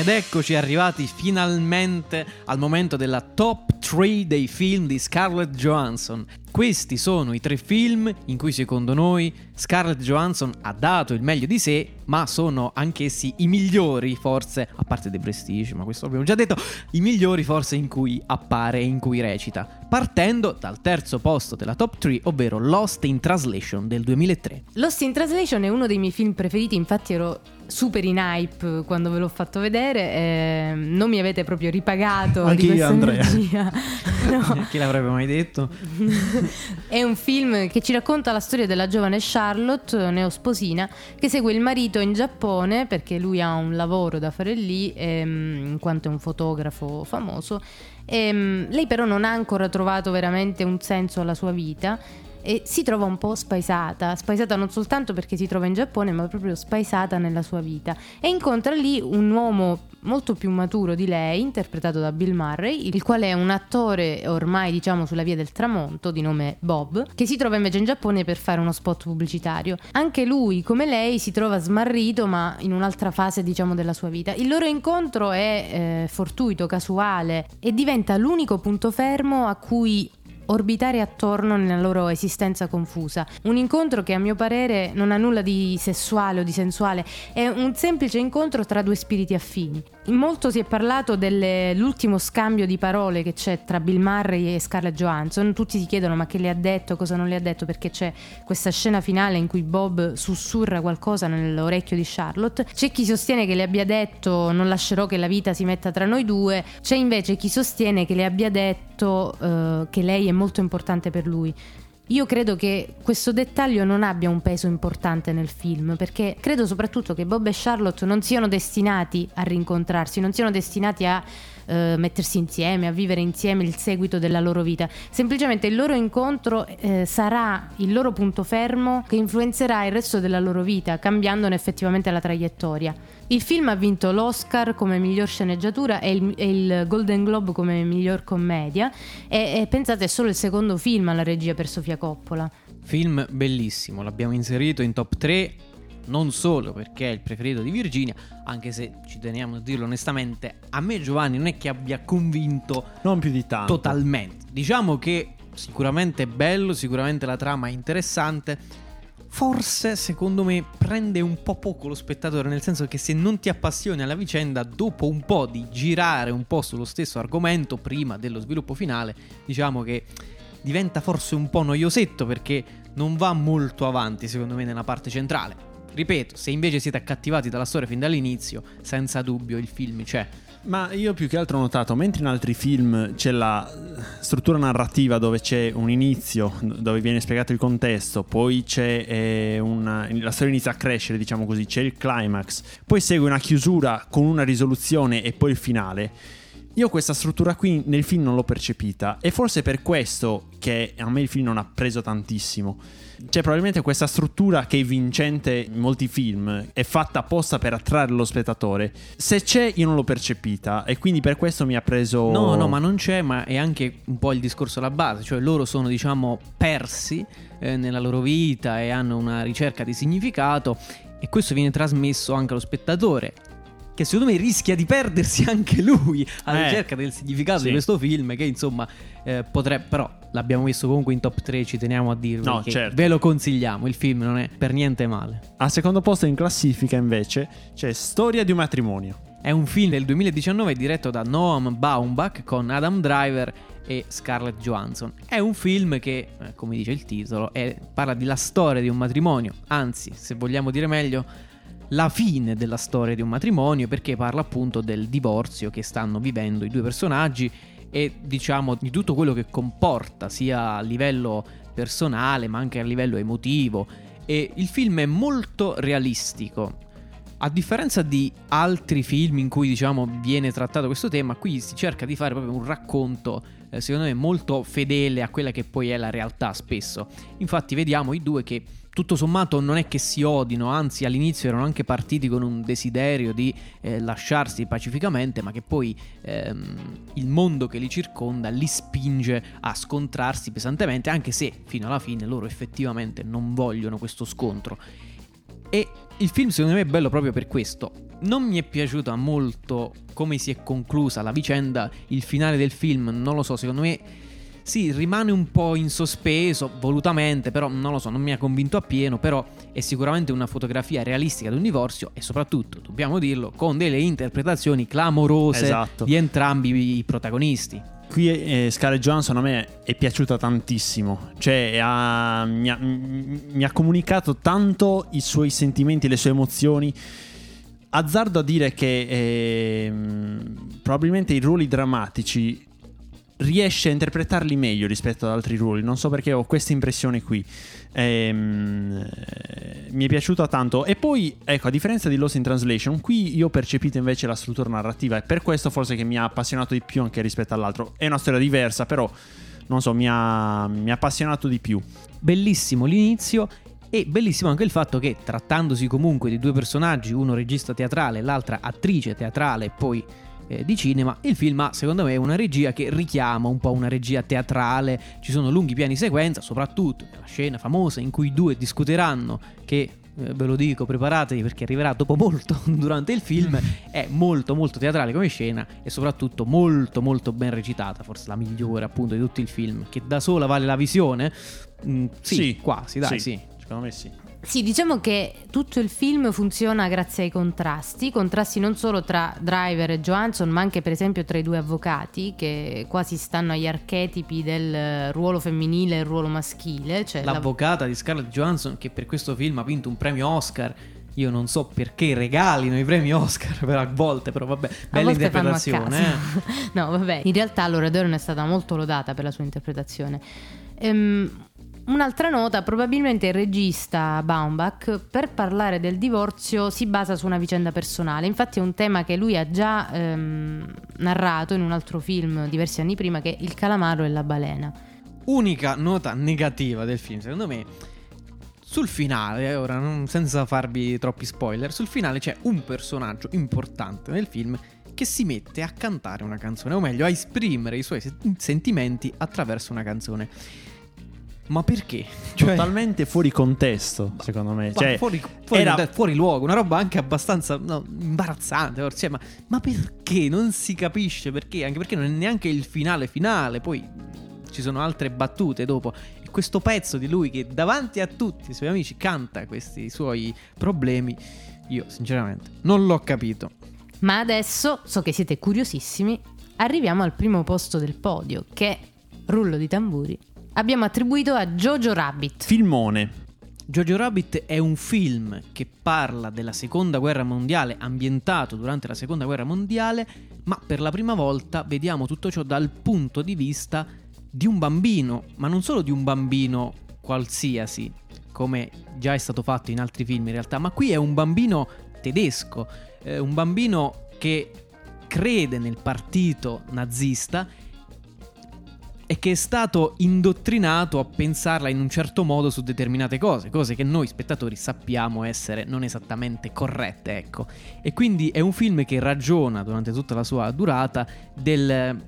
S3: Ed eccoci arrivati finalmente al momento della top 3 dei film di Scarlett Johansson. Questi sono i tre film in cui secondo noi Scarlett Johansson ha dato il meglio di sé, ma sono anch'essi i migliori forse, a parte The Prestige, ma questo l'abbiamo già detto, i migliori forse in cui appare e in cui recita. Partendo dal terzo posto della top 3, ovvero Lost in Translation del 2003.
S2: Lost in Translation è uno dei miei film preferiti, infatti ero super in hype quando ve l'ho fatto vedere. eh, non mi avete proprio ripagato
S1: Anche
S2: di
S1: io,
S2: questa
S1: Andrea.
S2: energia. <laughs> No.
S3: Chi l'avrebbe mai detto? <laughs>
S2: È un film che ci racconta la storia della giovane Charlotte, neosposina, che segue il marito in Giappone perché lui ha un lavoro da fare lì, ehm, in quanto è un fotografo famoso. Ehm, lei però non ha ancora trovato veramente un senso alla sua vita e si trova un po' spaesata, spaesata non soltanto perché si trova in Giappone, ma proprio spaesata nella sua vita. E incontra lì un uomo molto più maturo di lei, interpretato da Bill Murray, il quale è un attore ormai diciamo sulla via del tramonto di nome Bob, che si trova invece in Giappone per fare uno spot pubblicitario. Anche lui, come lei, si trova smarrito, ma in un'altra fase diciamo della sua vita. Il loro incontro è eh, fortuito, casuale e diventa l'unico punto fermo a cui orbitare attorno nella loro esistenza confusa. Un incontro che a mio parere non ha nulla di sessuale o di sensuale, è un semplice incontro tra due spiriti affini. Molto si è parlato dell'ultimo scambio di parole che c'è tra Bill Murray e Scarlett Johansson. Tutti si chiedono ma che le ha detto, cosa non le ha detto, perché c'è questa scena finale in cui Bob sussurra qualcosa nell'orecchio di Charlotte. C'è chi sostiene che le abbia detto non lascerò che la vita si metta tra noi due, c'è invece chi sostiene che le abbia detto eh, che lei è molto importante per lui. Io credo che questo dettaglio non abbia un peso importante nel film, perché credo soprattutto che Bob e Charlotte non siano destinati a rincontrarsi, non siano destinati a eh, mettersi insieme, a vivere insieme il seguito della loro vita. Semplicemente il loro incontro eh, sarà il loro punto fermo che influenzerà il resto della loro vita, cambiandone effettivamente la traiettoria. Il film ha vinto l'Oscar come miglior sceneggiatura e il, e il Golden Globe come miglior commedia e, e pensate è solo il secondo film alla regia per Sofia Coppola.
S3: Film bellissimo, l'abbiamo inserito in top 3 non solo perché è il preferito di Virginia, anche se ci teniamo a dirlo onestamente, a me Giovanni non è che abbia convinto
S1: Non più di tanto.
S3: totalmente. Diciamo che sicuramente è bello, sicuramente la trama è interessante. Forse, secondo me, prende un po' poco lo spettatore, nel senso che se non ti appassioni alla vicenda, dopo un po' di girare un po' sullo stesso argomento prima dello sviluppo finale, diciamo che diventa forse un po' noiosetto perché non va molto avanti, secondo me, nella parte centrale. Ripeto, se invece siete accattivati dalla storia fin dall'inizio, senza dubbio il film c'è.
S1: Ma io più che altro ho notato, mentre in altri film c'è la struttura narrativa dove c'è un inizio, dove viene spiegato il contesto, poi c'è eh, una, la storia inizia a crescere, diciamo così, c'è il climax, poi segue una chiusura con una risoluzione e poi il finale. Io questa struttura qui nel film non l'ho percepita e forse per questo che a me il film non ha preso tantissimo. C'è probabilmente questa struttura che è vincente in molti film, è fatta apposta per attrarre lo spettatore. Se c'è io non l'ho percepita e quindi per questo mi ha preso...
S3: No, no, ma non c'è, ma è anche un po' il discorso alla base, cioè loro sono, diciamo, persi eh, nella loro vita e hanno una ricerca di significato e questo viene trasmesso anche allo spettatore. Che secondo me rischia di perdersi <laughs> anche lui alla
S1: Eh,
S3: ricerca del significato
S1: sì.
S3: di questo film. Che insomma eh, potrebbe. Però l'abbiamo visto comunque in top 3. Ci teniamo a dirvi
S1: No,
S3: che
S1: certo.
S3: ve lo consigliamo. Il film non è per niente male.
S1: Al secondo posto in classifica invece c'è Storia di un matrimonio.
S3: È un film del 2019 diretto da Noam Baumbach con Adam Driver e Scarlett Johansson. È un film che, eh, come dice il titolo, è- parla della storia di un matrimonio, anzi, se vogliamo dire meglio, la fine della storia di un matrimonio perché parla appunto del divorzio che stanno vivendo i due personaggi e diciamo di tutto quello che comporta sia a livello personale ma anche a livello emotivo e il film è molto realistico a differenza di altri film in cui diciamo viene trattato questo tema, qui si cerca di fare proprio un racconto, eh, secondo me, molto fedele a quella che poi è la realtà spesso. Infatti vediamo i due che tutto sommato non è che si odino, anzi all'inizio erano anche partiti con un desiderio di eh, lasciarsi pacificamente, ma che poi ehm, il mondo che li circonda li spinge a scontrarsi pesantemente, anche se fino alla fine loro effettivamente non vogliono questo scontro. E il film secondo me è bello proprio per questo. Non mi è piaciuta molto come si è conclusa la vicenda, il finale del film, non lo so, secondo me sì, rimane un po' in sospeso, volutamente, però non lo so, non mi ha convinto appieno, però è sicuramente una fotografia realistica di un divorzio e soprattutto, dobbiamo dirlo, con delle interpretazioni clamorose
S1: Esatto.
S3: di entrambi i protagonisti.
S1: Qui eh, Scarlett Johansson a me è piaciuta tantissimo, cioè ha- mi, ha, mi ha comunicato tanto i suoi sentimenti, le sue emozioni azzardo a dire che ehm, probabilmente i ruoli drammatici riesce a interpretarli meglio rispetto ad altri ruoli. Non so perché ho questa impressione qui. Ehm, eh, mi è piaciuta tanto. E poi, ecco, a differenza di Lost in Translation, qui io ho percepito invece la struttura narrativa. E per questo forse che mi ha appassionato di più anche rispetto all'altro. È una storia diversa, però. Non so, mi ha, mi ha appassionato di più.
S3: Bellissimo l'inizio e bellissimo anche il fatto che trattandosi comunque di due personaggi, uno regista teatrale e l'altra attrice teatrale poi eh, di cinema, il film ha secondo me una regia che richiama un po' una regia teatrale, ci sono lunghi piani sequenza, soprattutto nella scena famosa in cui i due discuteranno che eh, ve lo dico, preparatevi perché arriverà dopo molto <laughs> durante il film. <laughs> È molto, molto teatrale come scena e soprattutto molto, molto ben recitata. Forse la migliore, appunto, di tutto il film. Che da sola vale la visione. Mm, sì,
S1: Sì.
S3: quasi, dai, sì.
S1: Secondo me sì.
S2: Sì, diciamo che tutto il film funziona grazie ai contrasti, contrasti non solo tra Driver e Johansson, ma anche per esempio tra i due avvocati che quasi stanno agli archetipi del ruolo femminile e il ruolo maschile. Cioè la-
S3: L'avvocata di Scarlett Johansson, che per questo film ha vinto un premio Oscar. Io non so perché regalino i premi Oscar <laughs> per a volte, però vabbè, bella interpretazione. eh. <laughs>
S2: no, vabbè, in realtà Laura Dern è stata molto lodata per la sua interpretazione. Ehm, un'altra nota, probabilmente il regista Baumbach per parlare del divorzio si basa su una vicenda personale, infatti è un tema che lui ha già ehm, narrato in un altro film diversi anni prima che Il calamaro e la balena.
S3: Unica nota negativa del film, secondo me, sul finale, ora non- senza farvi troppi spoiler, sul finale c'è un personaggio importante nel film che si mette a cantare una canzone, o meglio, a esprimere i suoi se- sentimenti attraverso una canzone. Ma perché? Cioè,
S1: Totalmente fuori contesto, secondo me. Cioè,
S3: fuori, fuori,
S1: era-
S3: fuori luogo, una roba anche abbastanza no, imbarazzante. forse, cioè, ma, ma perché? Non si capisce perché, anche perché non è neanche il finale finale, poi ci sono altre battute dopo. E questo pezzo di lui che davanti a tutti i suoi amici canta questi suoi problemi, io sinceramente non l'ho capito.
S2: Ma adesso, so che siete curiosissimi, arriviamo al primo posto del podio che, rullo di tamburi, abbiamo attribuito a Jojo Rabbit.
S1: filmone.
S3: Jojo Rabbit è un film che parla della seconda guerra mondiale, ambientato durante la seconda guerra mondiale, ma per la prima volta vediamo tutto ciò dal punto di vista di un bambino, ma non solo di un bambino qualsiasi, come già è stato fatto in altri film in realtà, ma qui è un bambino tedesco, eh, un bambino che crede nel partito nazista e che è stato indottrinato a pensarla in un certo modo su determinate cose, cose che noi spettatori sappiamo essere non esattamente corrette, ecco. E quindi è un film che ragiona durante tutta la sua durata del-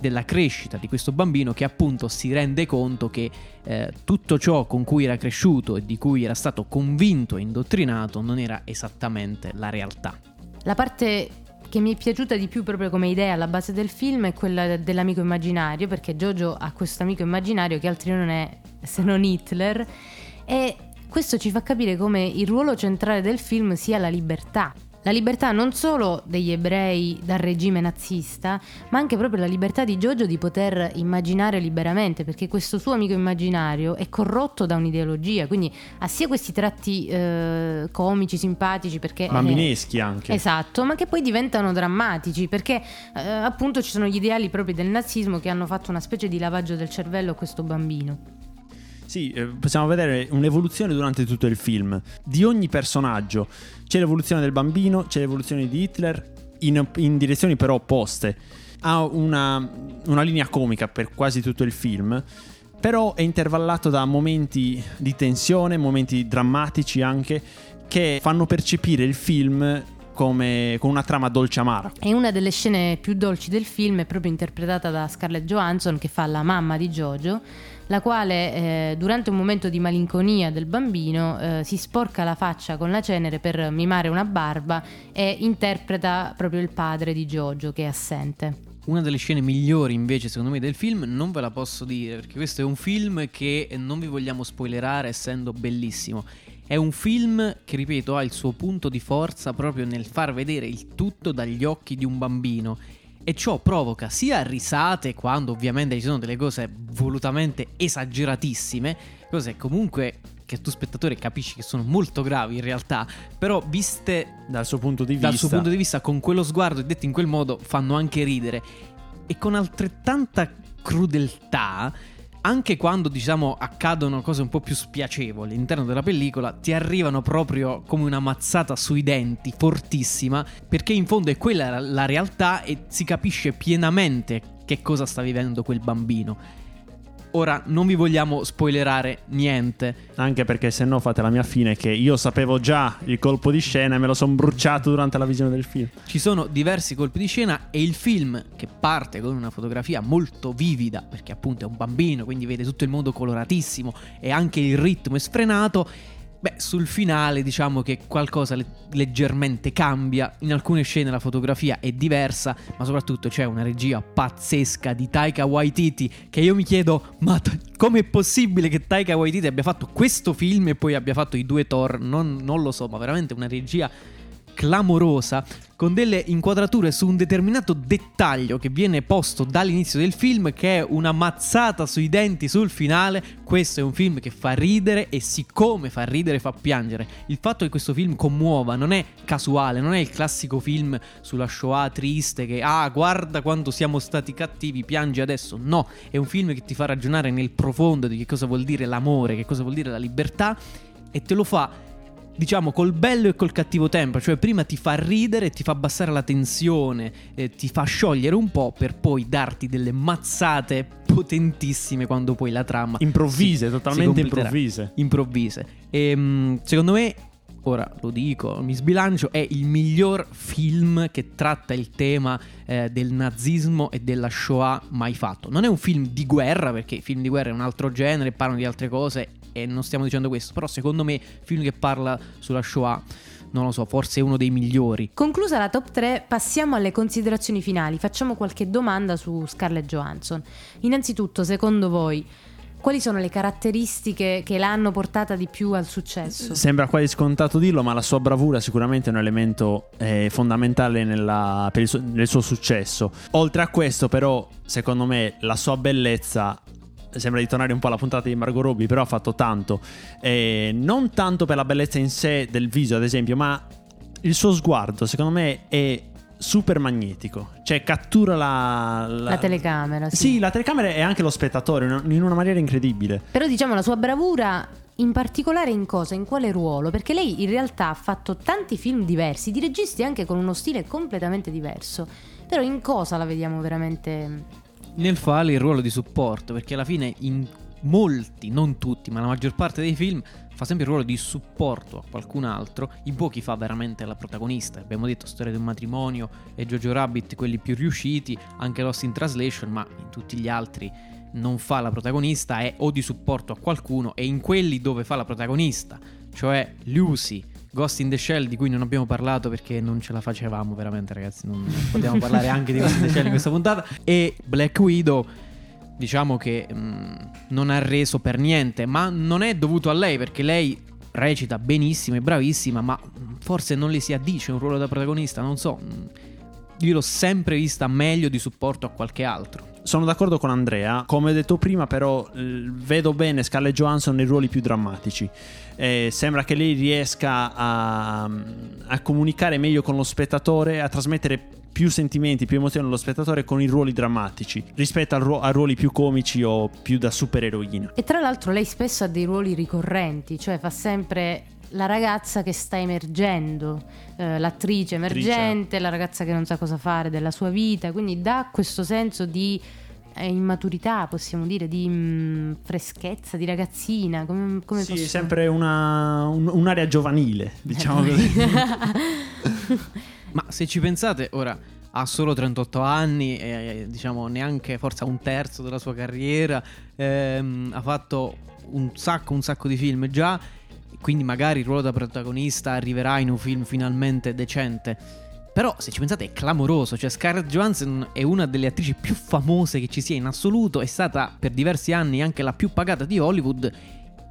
S3: della crescita di questo bambino che appunto si rende conto che eh, tutto ciò con cui era cresciuto e di cui era stato convinto e indottrinato non era esattamente la realtà.
S2: La parte che mi è piaciuta di più proprio come idea alla base del film è quella dell'amico immaginario, perché Jojo ha questo amico immaginario che altri non è se non Hitler e questo ci fa capire come il ruolo centrale del film sia la libertà. La libertà non solo degli ebrei dal regime nazista, ma anche proprio la libertà di Jojo di poter immaginare liberamente, perché questo suo amico immaginario è corrotto da un'ideologia, quindi ha sia questi tratti eh, comici, simpatici, perché... eh,
S1: Bambineschi anche.
S2: Esatto, ma che poi diventano drammatici perché eh, appunto ci sono gli ideali propri del nazismo che hanno fatto una specie di lavaggio del cervello a questo bambino.
S1: Sì, eh, possiamo vedere un'evoluzione durante tutto il film di ogni personaggio. C'è l'evoluzione del bambino, c'è l'evoluzione di Hitler in, in direzioni però opposte. Ha una, una linea comica per quasi tutto il film, però è intervallato da momenti di tensione, momenti drammatici anche, che fanno percepire il film come con una trama dolce amara.
S2: E una delle scene più dolci del film è proprio interpretata da Scarlett Johansson che fa la mamma di Jojo, la quale eh, durante un momento di malinconia del bambino eh, si sporca la faccia con la cenere per mimare una barba e interpreta proprio il padre di Jojo che è assente.
S3: Una delle scene migliori invece secondo me del film non ve la posso dire perché questo è un film che non vi vogliamo spoilerare essendo bellissimo. È un film che ripeto ha il suo punto di forza proprio nel far vedere il tutto dagli occhi di un bambino e ciò provoca sia risate quando ovviamente ci sono delle cose volutamente esageratissime, cose comunque che tu spettatore capisci che sono molto gravi in realtà, però viste
S1: Dal suo punto di vista.
S3: dal suo punto di vista con quello sguardo e detti in quel modo fanno anche ridere e con altrettanta crudeltà anche quando diciamo accadono cose un po' più spiacevoli all'interno della pellicola ti arrivano proprio come una mazzata sui denti fortissima perché in fondo è quella la- realtà e si capisce pienamente che cosa sta vivendo quel bambino ora non vi vogliamo spoilerare niente
S1: Anche perché se no fate la mia fine che io sapevo già il colpo di scena e me lo sono bruciato durante la visione del film.
S3: Ci sono diversi colpi di scena e il film che parte con una fotografia molto vivida, perché appunto è un bambino, quindi vede tutto il mondo coloratissimo e anche il ritmo è sfrenato. Beh, sul finale diciamo che qualcosa le- leggermente cambia, in alcune scene la fotografia è diversa, ma soprattutto c'è una regia pazzesca di Taika Waititi che io mi chiedo, ma t- com'è possibile che Taika Waititi abbia fatto questo film e poi abbia fatto i due Thor? Non, non lo so, ma veramente una regia clamorosa con delle inquadrature su un determinato dettaglio che viene posto dall'inizio del film che è una mazzata sui denti sul finale. Questo è un film che fa ridere e siccome fa ridere fa piangere. Il fatto che questo film commuova non è casuale non è il classico film sulla Shoah triste che ah guarda quanto siamo stati cattivi piangi adesso. No è un film che ti fa ragionare nel profondo di che cosa vuol dire l'amore che cosa vuol dire la libertà e te lo fa diciamo col bello e col cattivo tempo, cioè prima ti fa ridere, ti fa abbassare la tensione, eh, ti fa sciogliere un po' per poi darti delle mazzate potentissime quando poi la trama
S1: Improvvise,
S3: si-
S1: totalmente
S3: si
S1: improvvise.
S3: Improvvise. E mm, secondo me Ora lo dico, mi sbilancio, è il miglior film che tratta il tema eh, del nazismo e della Shoah mai fatto. Non è un film di guerra, perché i film di guerra è un altro genere, parlano di altre cose e non stiamo dicendo questo, però secondo me film che parla sulla Shoah, non lo so, forse è uno dei migliori.
S2: Conclusa la top 3, passiamo alle considerazioni finali. Facciamo qualche domanda su Scarlett Johansson. Innanzitutto, secondo voi, quali sono le caratteristiche che l'hanno portata di più al successo?
S1: Sembra quasi scontato dirlo, ma la sua bravura sicuramente è un elemento eh, fondamentale nella- per il suo, nel suo successo. Oltre a questo, però, secondo me, la sua bellezza. Sembra di tornare un po' alla puntata di Margot Robbie, però ha fatto tanto. Eh, non tanto per la bellezza in sé del viso, ad esempio, ma il suo sguardo, secondo me, è super magnetico. Cioè, cattura la.
S2: La telecamera, sì.
S1: Sì, la telecamera e anche lo spettatore in una maniera incredibile.
S2: Però diciamo la sua bravura in particolare in cosa, in quale ruolo? Perché lei in realtà ha fatto tanti film diversi, di registi anche con uno stile completamente diverso. Però in cosa la vediamo veramente...
S3: Nel fare il ruolo di supporto, perché alla fine in molti, non tutti, ma la maggior parte dei film fa sempre il ruolo di supporto a qualcun altro, in pochi fa veramente la protagonista. Abbiamo detto Storia di un matrimonio e Jojo Rabbit, quelli più riusciti, anche Lost in Translation, ma in tutti gli altri non fa la protagonista, è o di supporto a qualcuno e in quelli dove fa la protagonista, cioè Lucy, Ghost in the Shell di cui non abbiamo parlato perché non ce la facevamo veramente ragazzi, non potevamo <laughs> parlare anche di Ghost in the Shell in questa puntata e Black Widow diciamo che mm, non ha reso per niente, ma non è dovuto a lei perché lei recita benissimo e bravissima, ma forse non le si addice un ruolo da protagonista, non so. Io l'ho sempre vista meglio di supporto a qualche altro.
S1: Sono d'accordo con Andrea, come ho detto prima, però vedo bene Scarlett Johansson nei ruoli più drammatici. Eh, sembra che lei riesca a, a comunicare meglio con lo spettatore, a trasmettere più sentimenti, più emozioni allo spettatore con i ruoli drammatici rispetto al ruo- a ruoli più comici o più da supereroina.
S2: E tra l'altro lei spesso ha dei ruoli ricorrenti, cioè fa sempre la ragazza che sta emergendo, eh, l'attrice emergente, la ragazza che non sa cosa fare della sua vita, quindi dà questo senso di eh, immaturità, possiamo dire, di mm, freschezza, di ragazzina, come, come
S1: Sì,
S2: posso-
S1: sempre una, un- un'area giovanile, diciamo
S2: Eh, <laughs>
S1: così. <laughs>
S3: Ma se ci pensate, ora ha solo 38 anni, e, diciamo neanche forse un terzo della sua carriera, ehm, ha fatto un sacco, un sacco di film già, quindi magari il ruolo da protagonista arriverà in un film finalmente decente. Però se ci pensate è clamoroso, cioè Scarlett Johansson è una delle attrici più famose che ci sia in assoluto, è stata per diversi anni anche la più pagata di Hollywood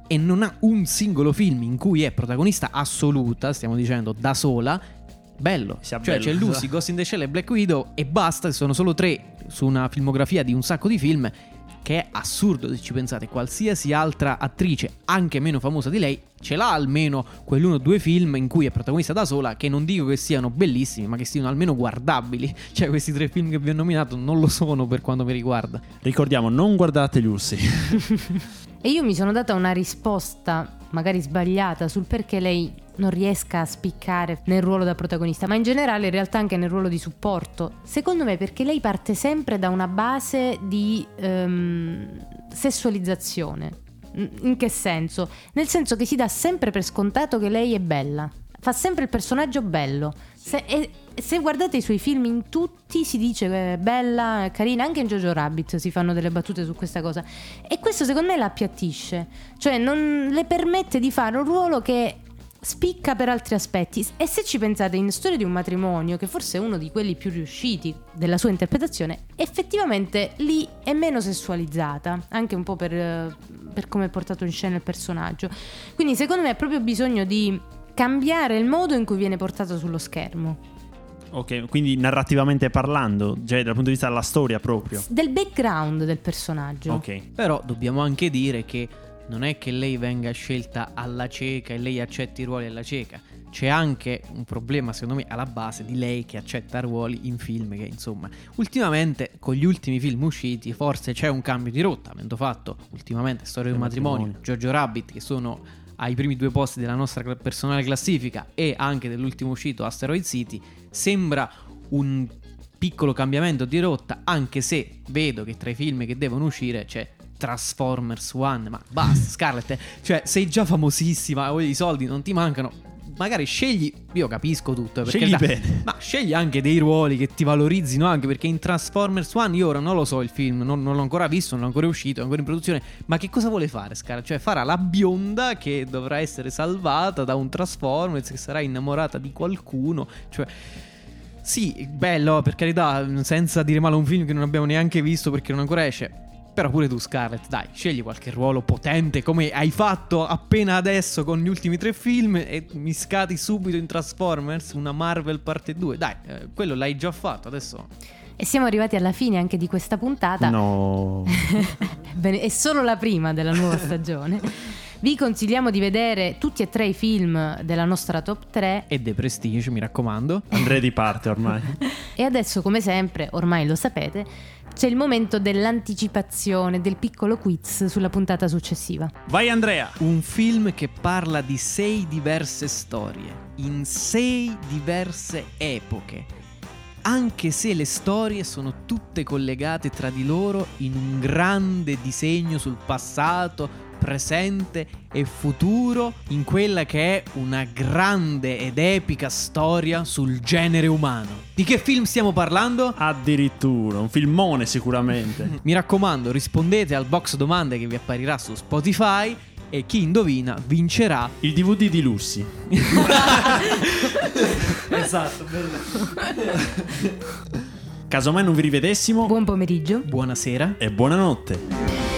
S3: e non ha un singolo film in cui è protagonista assoluta, stiamo dicendo da sola. Bello, cioè
S1: bello.
S3: c'è Lucy, Ghost in the Shell e Black Widow e basta, sono solo tre su una filmografia di un sacco di film che è assurdo se ci pensate, qualsiasi altra attrice, anche meno famosa di lei, ce l'ha almeno quell'uno o due film in cui è protagonista da sola, che non dico che siano bellissimi, ma che siano almeno guardabili. <laughs> Cioè questi tre film che vi ho nominato non lo sono per quanto mi riguarda.
S1: Ricordiamo, non guardate Lucy. <laughs>
S2: E io mi sono data una risposta, magari sbagliata, sul perché lei non riesca a spiccare nel ruolo da protagonista, ma in generale in realtà anche nel ruolo di supporto. Secondo me perché lei parte sempre da una base di ehm, sessualizzazione. In che senso? Nel senso che si dà sempre per scontato che lei è bella. Fa sempre il personaggio bello. Se, e, se guardate i suoi film in tutti si dice è bella, carina, anche in Jojo Rabbit si fanno delle battute su questa cosa. E questo secondo me la appiattisce, cioè non le permette di fare un ruolo che spicca per altri aspetti. E se ci pensate in Storia di un matrimonio, che forse è uno di quelli più riusciti della sua interpretazione, effettivamente lì è meno sessualizzata, anche un po' per, eh, per come è portato in scena il personaggio. Quindi secondo me ha proprio bisogno di cambiare il modo in cui viene portato sullo schermo.
S1: Ok, quindi narrativamente parlando, cioè dal punto di vista della storia proprio.
S2: Del background del personaggio.
S1: Ok.
S3: Però dobbiamo anche dire che non è che lei venga scelta alla cieca e lei accetti i ruoli alla cieca. C'è anche un problema, secondo me, alla base di lei che accetta ruoli in film che, insomma, ultimamente, con gli ultimi film usciti, forse c'è un cambio di rotta, avendo fatto ultimamente Storia di un matrimonio,
S1: matrimonio.
S3: Jojo Rabbit, che sono ai primi due posti della nostra personale classifica e anche dell'ultimo uscito Asteroid City, sembra un piccolo cambiamento di rotta, anche se vedo che tra i film che devono uscire c'è Transformers One, ma basta, Scarlett, eh. cioè sei già famosissima, i soldi non ti mancano. Magari scegli, io capisco tutto, perché
S1: Scegli
S3: da-
S1: bene.
S3: ma scegli anche dei ruoli che ti valorizzino anche perché in Transformers One io ora non lo so il film, non, non l'ho ancora visto, non è ancora uscito, è ancora in produzione, ma che cosa vuole fare Scarlett? Cioè farà la bionda che dovrà essere salvata da un Transformers che sarà innamorata di qualcuno, cioè sì, bello, per carità, senza dire male a un film che non abbiamo neanche visto perché non ancora esce. Però pure tu, Scarlett, dai, scegli qualche ruolo potente come hai fatto appena adesso con gli ultimi tre film e mi scati subito in Transformers, una Marvel parte 2. Dai, eh, quello l'hai già fatto, adesso...
S2: E siamo arrivati alla fine anche di questa puntata.
S1: No. <laughs>
S2: Bene, è solo la prima della nuova <laughs> stagione. Vi consigliamo di vedere tutti e tre i film della nostra top 3
S3: E The Prestige, mi raccomando.
S1: Andrei di parte ormai. <laughs>
S2: e adesso come sempre, ormai lo sapete, c'è il momento dell'anticipazione, del piccolo quiz sulla puntata successiva.
S1: Vai Andrea.
S3: Un film che parla di sei diverse storie, in sei diverse epoche. Anche se le storie sono tutte collegate tra di loro in un grande disegno sul passato, presente e futuro, in quella che è una grande ed epica storia sul genere umano. Di che film stiamo parlando?
S1: Addirittura, un filmone sicuramente. <laughs>
S3: Mi raccomando, rispondete al box domande che vi apparirà su Spotify e chi indovina vincerà
S1: Il DVD di Lucy. <laughs>
S3: Esatto, bello.
S1: Casomai non vi rivedessimo.
S2: Buon pomeriggio.
S3: Buonasera.
S1: E buonanotte.